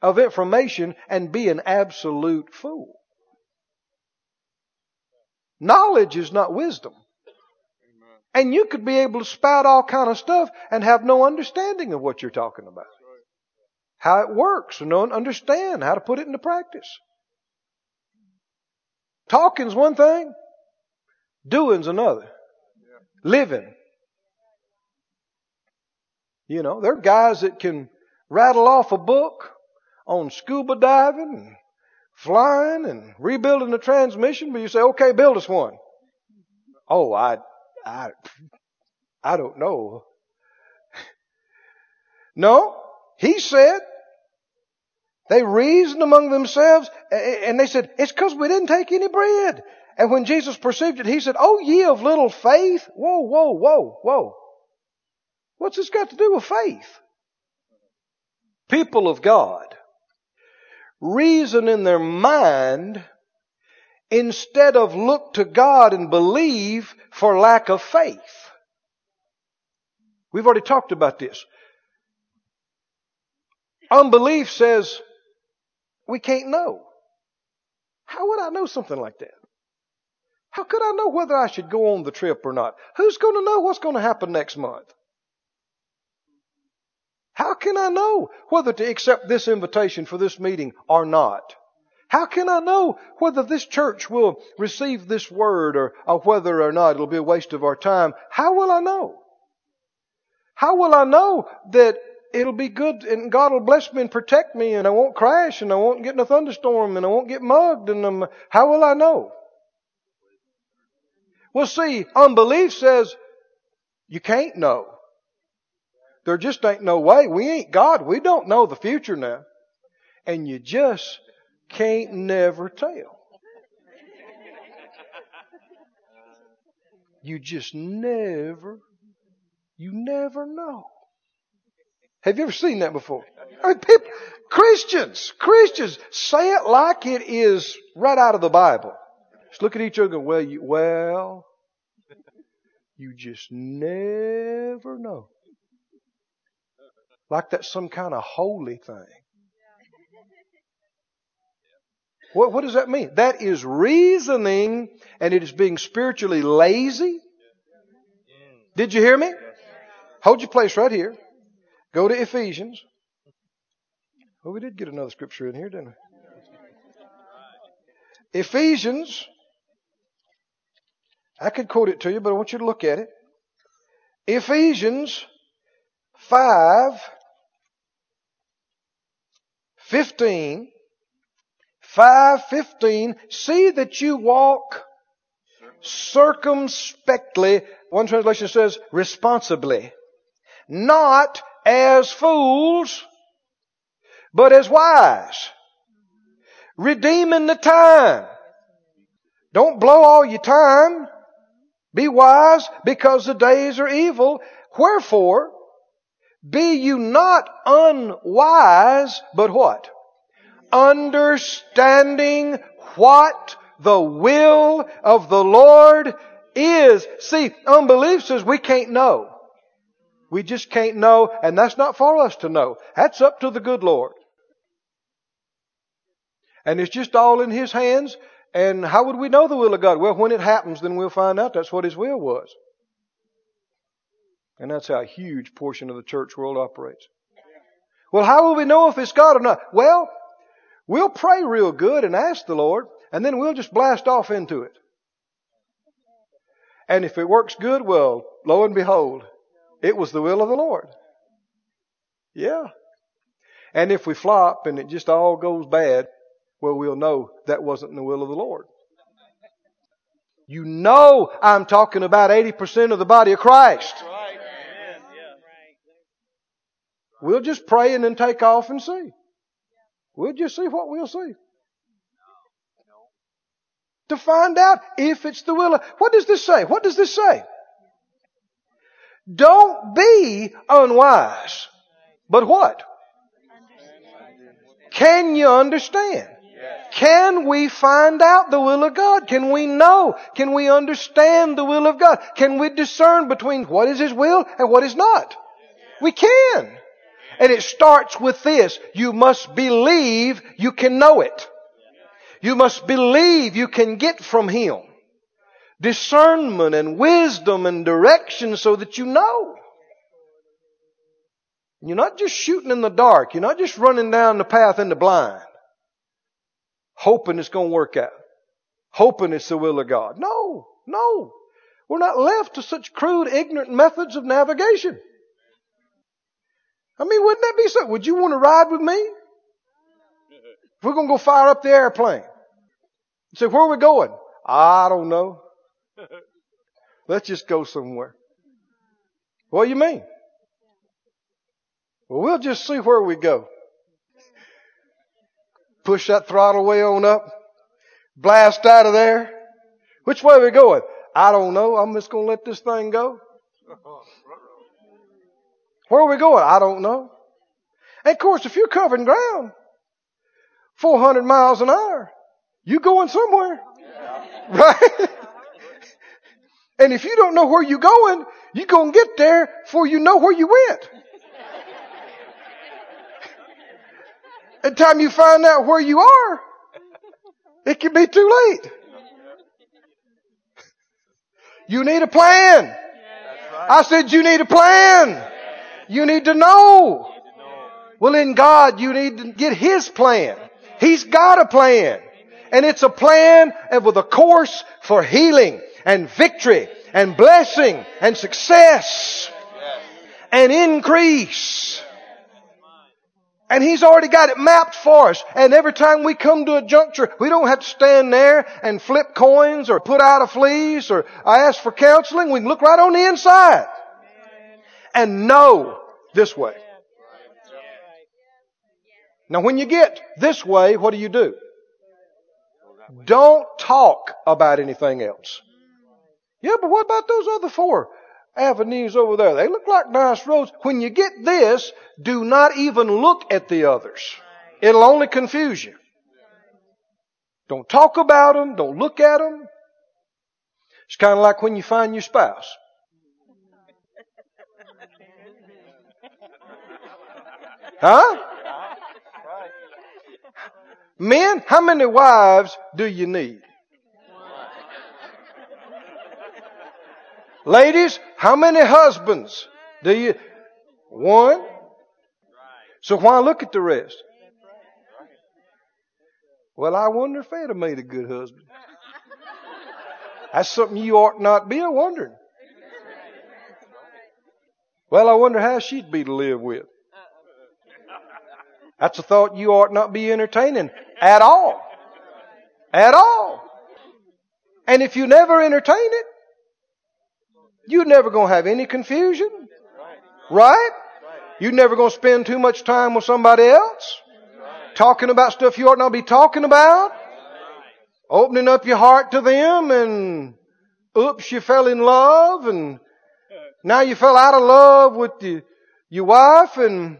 of information and be an absolute fool. Knowledge is not wisdom. And you could be able to spout all kind of stuff and have no understanding of what you're talking about. How it works, and don't understand how to put it into practice. Talking's one thing, doing's another. Living. You know, there are guys that can rattle off a book on scuba diving and flying and rebuilding the transmission, but you say, okay, build us one. Mm-hmm. Oh, I, I, I don't know. No, he said, they reasoned among themselves and they said, it's because we didn't take any bread. And when Jesus perceived it, he said, Oh, ye of little faith. Whoa, whoa, whoa, whoa. What's this got to do with faith? People of God reason in their mind instead of look to God and believe for lack of faith. We've already talked about this. Unbelief says, we can't know. How would I know something like that? How could I know whether I should go on the trip or not? Who's going to know what's going to happen next month? How can I know whether to accept this invitation for this meeting or not? How can I know whether this church will receive this word or, or whether or not it'll be a waste of our time? How will I know? How will I know that it'll be good and God will bless me and protect me and I won't crash and I won't get in a thunderstorm and I won't get mugged and um, how will I know? Well see, unbelief says you can't know. There just ain't no way. We ain't God. We don't know the future now. And you just can't never tell. You just never, you never know. Have you ever seen that before? I mean, people, Christians, Christians say it like it is right out of the Bible. Just look at each other and go, well, you, well, you just never know. Like that's some kind of holy thing. What, what does that mean? That is reasoning and it is being spiritually lazy. Did you hear me? Hold your place right here. Go to Ephesians. Well, we did get another scripture in here, didn't we? Ephesians. I could quote it to you, but I want you to look at it. Ephesians 5, 15 5:15 see that you walk circumspectly one translation says responsibly not as fools but as wise redeeming the time. Don't blow all your time. Be wise because the days are evil. Wherefore be you not unwise but what understanding what the will of the Lord is. See, unbelief says we can't know. We just can't know, and that's not for us to know. That's up to the good Lord. And it's just all in His hands. And how would we know the will of God? Well, when it happens, then we'll find out that's what His will was. And that's how a huge portion of the church world operates. Well, how will we know if it's God or not? Well, We'll pray real good and ask the Lord, and then we'll just blast off into it. And if it works good, well, lo and behold, it was the will of the Lord. Yeah. And if we flop and it just all goes bad, well, we'll know that wasn't the will of the Lord. You know I'm talking about 80% of the body of Christ. We'll just pray and then take off and see. We'll just see what we'll see. To find out if it's the will of, what does this say? What does this say? Don't be unwise. But what? Can you understand? Can we find out the will of God? Can we know? Can we understand the will of God? Can we discern between what is His will and what is not? We can. And it starts with this. You must believe you can know it. You must believe you can get from Him discernment and wisdom and direction so that you know. You're not just shooting in the dark. You're not just running down the path in the blind, hoping it's going to work out, hoping it's the will of God. No, no. We're not left to such crude, ignorant methods of navigation. I mean, wouldn't that be so? Would you want to ride with me? We're going to go fire up the airplane. Say, where are we going? I don't know. Let's just go somewhere. What do you mean? Well, we'll just see where we go. Push that throttle way on up. Blast out of there. Which way are we going? I don't know. I'm just going to let this thing go. Where are we going? I don't know. And of course, if you're covering ground 400 miles an hour, you're going somewhere. Right? and if you don't know where you're going, you're going to get there before you know where you went. At the time you find out where you are, it can be too late. You need a plan. I said you need a plan. You need to know. Well, in God, you need to get His plan. He's got a plan. And it's a plan with a course for healing and victory and blessing and success and increase. And He's already got it mapped for us. And every time we come to a juncture, we don't have to stand there and flip coins or put out a fleece or ask for counseling. We can look right on the inside and know this way. Now when you get this way, what do you do? Don't talk about anything else. Yeah, but what about those other four avenues over there? They look like nice roads. When you get this, do not even look at the others. It'll only confuse you. Don't talk about them. Don't look at them. It's kind of like when you find your spouse. Huh? Men, how many wives do you need? Ladies, how many husbands do you? One. So why look at the rest? Well, I wonder if I'd have made a good husband. That's something you ought not be wondering. Well, I wonder how she'd be to live with. That's a thought you ought not be entertaining at all. At all. And if you never entertain it, you're never going to have any confusion. Right? You're never going to spend too much time with somebody else. Talking about stuff you ought not be talking about. Opening up your heart to them and oops, you fell in love and now you fell out of love with the, your wife and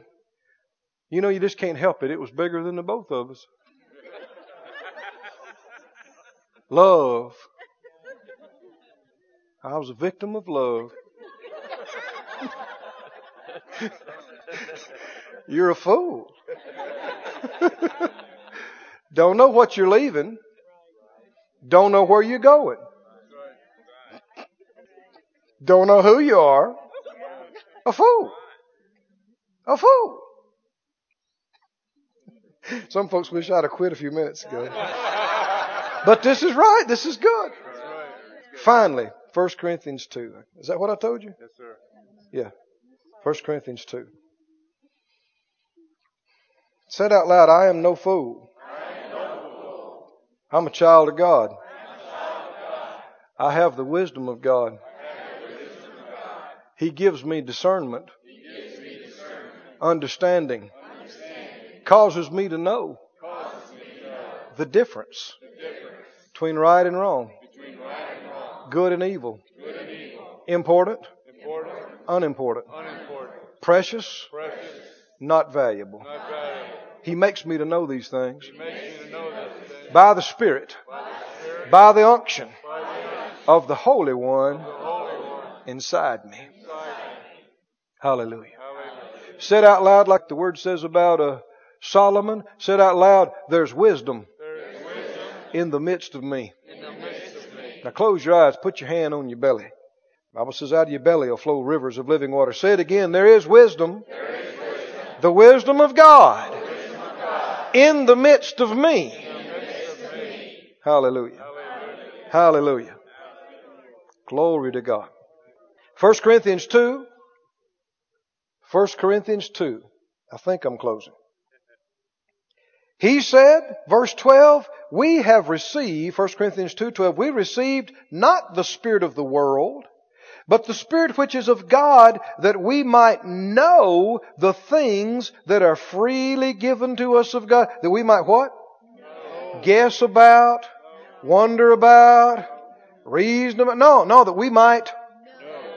you know, you just can't help it. It was bigger than the both of us. Love. I was a victim of love. you're a fool. Don't know what you're leaving. Don't know where you're going. Don't know who you are. A fool. A fool. Some folks wish I'd have quit a few minutes ago. But this is right. This is good. Finally, 1 Corinthians 2. Is that what I told you? Yes, sir. Yeah. 1 Corinthians 2. Said out loud, I am no fool. I'm a child of God. I have the wisdom of God. He gives me discernment, understanding, causes me to know the difference between right and wrong, good and evil, important, Important, unimportant, unimportant, precious, precious, not valuable. not valuable. He makes me to know these things me to know this thing by the Spirit, by the Spirit, by the unction by the of the Holy One the Holy One inside me. inside me. Hallelujah. Hallelujah. Said out loud, like the word says about uh, Solomon, said out loud, there's wisdom There is wisdom in the midst of me. in the midst of me. Now close your eyes, put your hand on your belly. The Bible says out of your belly will flow rivers of living water. Say it again, there is wisdom. The wisdom of God in the midst of me. Hallelujah. Hallelujah. Glory to God. 1 Corinthians 2. 1 Corinthians 2. I think I'm closing. He said, verse 12, we have received, 1 Corinthians 2.12, we received not the spirit of the world, but the spirit which is of God, that we might know the things that are freely given to us of God. That we might what? Guess about, wonder about, reason about. No, no, that we might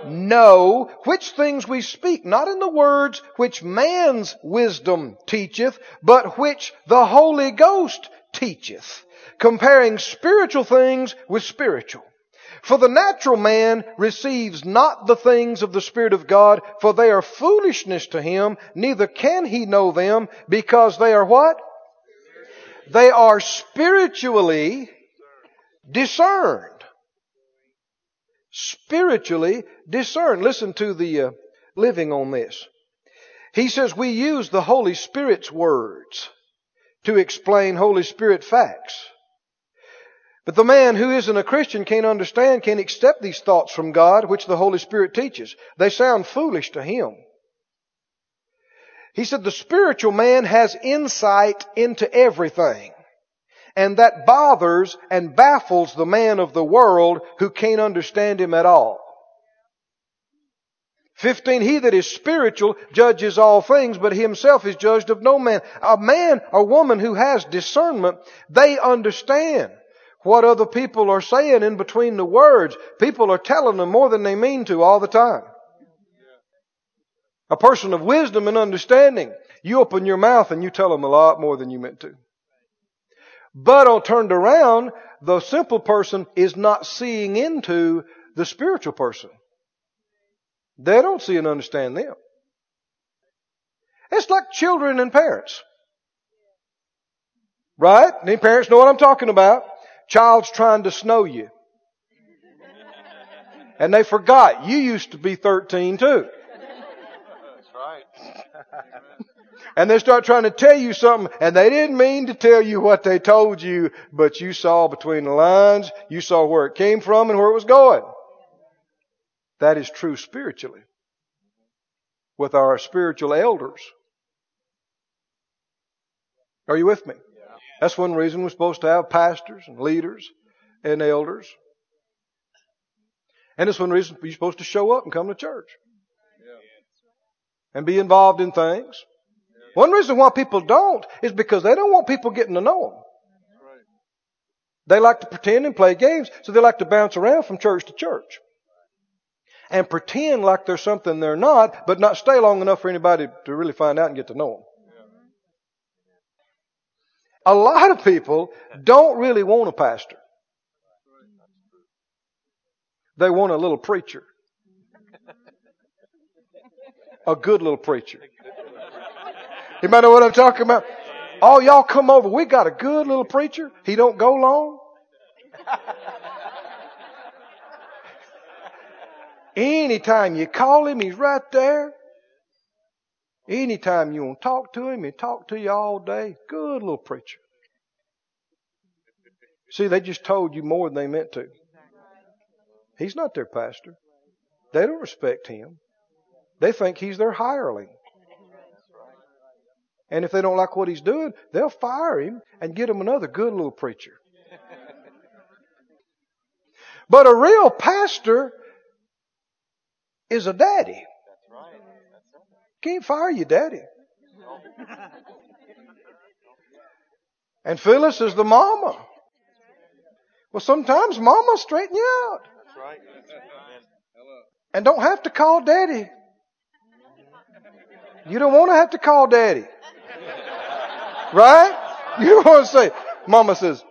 know which things we speak, not in the words which man's wisdom teacheth, but which the Holy Ghost teacheth, comparing spiritual things with spiritual. For the natural man receives not the things of the Spirit of God, for they are foolishness to him, neither can he know them, because they are what? They are spiritually discerned spiritually discern. Listen to the uh, living on this. He says we use the Holy Spirit's words to explain Holy Spirit facts. But the man who isn't a Christian can't understand, can't accept these thoughts from God, which the Holy Spirit teaches. They sound foolish to him. He said the spiritual man has insight into everything. And that bothers and baffles the man of the world who can't understand him at all. 15, he that is spiritual judges all things, but himself is judged of no man. A man or woman who has discernment, they understand what other people are saying in between the words. People are telling them more than they mean to all the time. A person of wisdom and understanding, you open your mouth and you tell them a lot more than you meant to. But on turned around, the simple person is not seeing into the spiritual person. They don't see and understand them. It's like children and parents. Right? Any parents know what I'm talking about? Child's trying to snow you. And they forgot you used to be 13 too. That's right. And they start trying to tell you something and they didn't mean to tell you what they told you, but you saw between the lines, you saw where it came from and where it was going. That is true spiritually. With our spiritual elders. Are you with me? That's one reason we're supposed to have pastors and leaders and elders. And it's one reason you're supposed to show up and come to church. And be involved in things. One reason why people don't is because they don't want people getting to know them. They like to pretend and play games, so they like to bounce around from church to church. And pretend like they're something they're not, but not stay long enough for anybody to really find out and get to know them. A lot of people don't really want a pastor. They want a little preacher. A good little preacher. You might know what I'm talking about? Oh, y'all come over. We got a good little preacher. He don't go long. Anytime you call him, he's right there. Anytime you want to talk to him, he talk to you all day. Good little preacher. See, they just told you more than they meant to. He's not their pastor. They don't respect him. They think he's their hireling. And if they don't like what he's doing, they'll fire him and get him another good little preacher. But a real pastor is a daddy. Can't fire your daddy. And Phyllis is the mama. Well, sometimes mama straighten you out. That's right. And don't have to call daddy. You don't want to have to call daddy. Right? You don't want to say, mama says,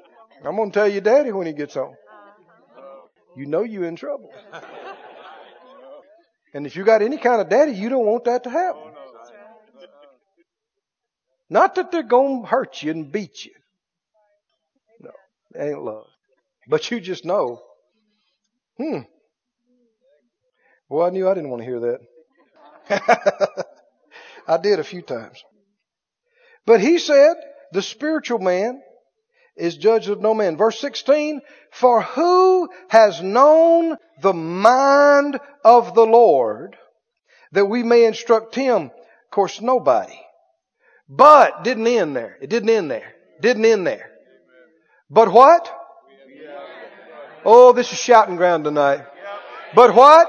I'm going to tell your daddy when he gets home. You know you're in trouble. And if you got any kind of daddy, you don't want that to happen. Not that they're going to hurt you and beat you. No, it ain't love. But you just know, hmm. Well, I knew I didn't want to hear that. I did a few times. But he said, the spiritual man is judged of no man. Verse 16, for who has known the mind of the Lord that we may instruct him? Of course, nobody. But didn't end there. It didn't end there. Didn't end there. But what? Oh, this is shouting ground tonight. But what?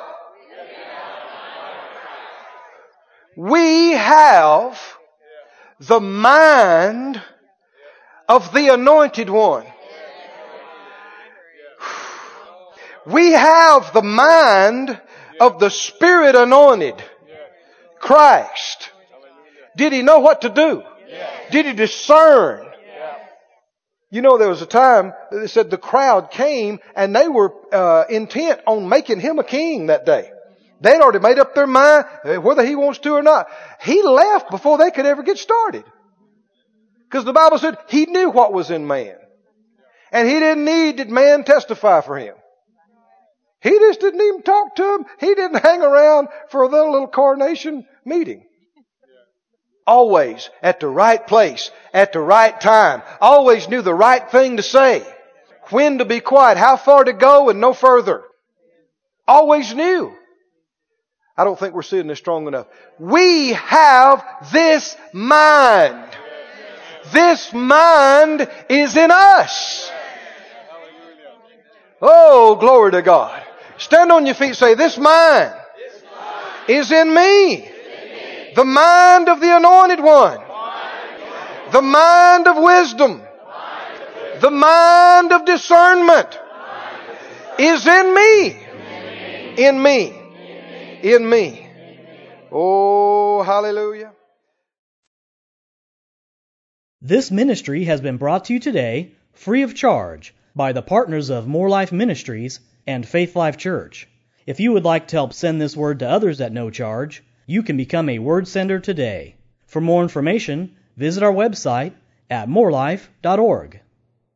We have the mind of the anointed one. We have the mind of the spirit anointed Christ. Did he know what to do? Did he discern? You know, there was a time they said the crowd came and they were uh, intent on making him a king that day. They'd already made up their mind eh, whether he wants to or not. He left before they could ever get started. Because the Bible said he knew what was in man. And he didn't need that man testify for him. He just didn't even talk to him. He didn't hang around for a little, little coronation meeting. Always at the right place, at the right time. Always knew the right thing to say. When to be quiet, how far to go and no further. Always knew. I don't think we're seeing this strong enough. We have this mind. This mind is in us. Oh, glory to God. Stand on your feet say, this mind is in me. The mind of the anointed one. The mind of wisdom. The mind of discernment is in me. In me. In me. Oh, hallelujah. This ministry has been brought to you today free of charge by the partners of More Life Ministries and Faith Life Church. If you would like to help send this word to others at no charge, you can become a word sender today. For more information, visit our website at morelife.org.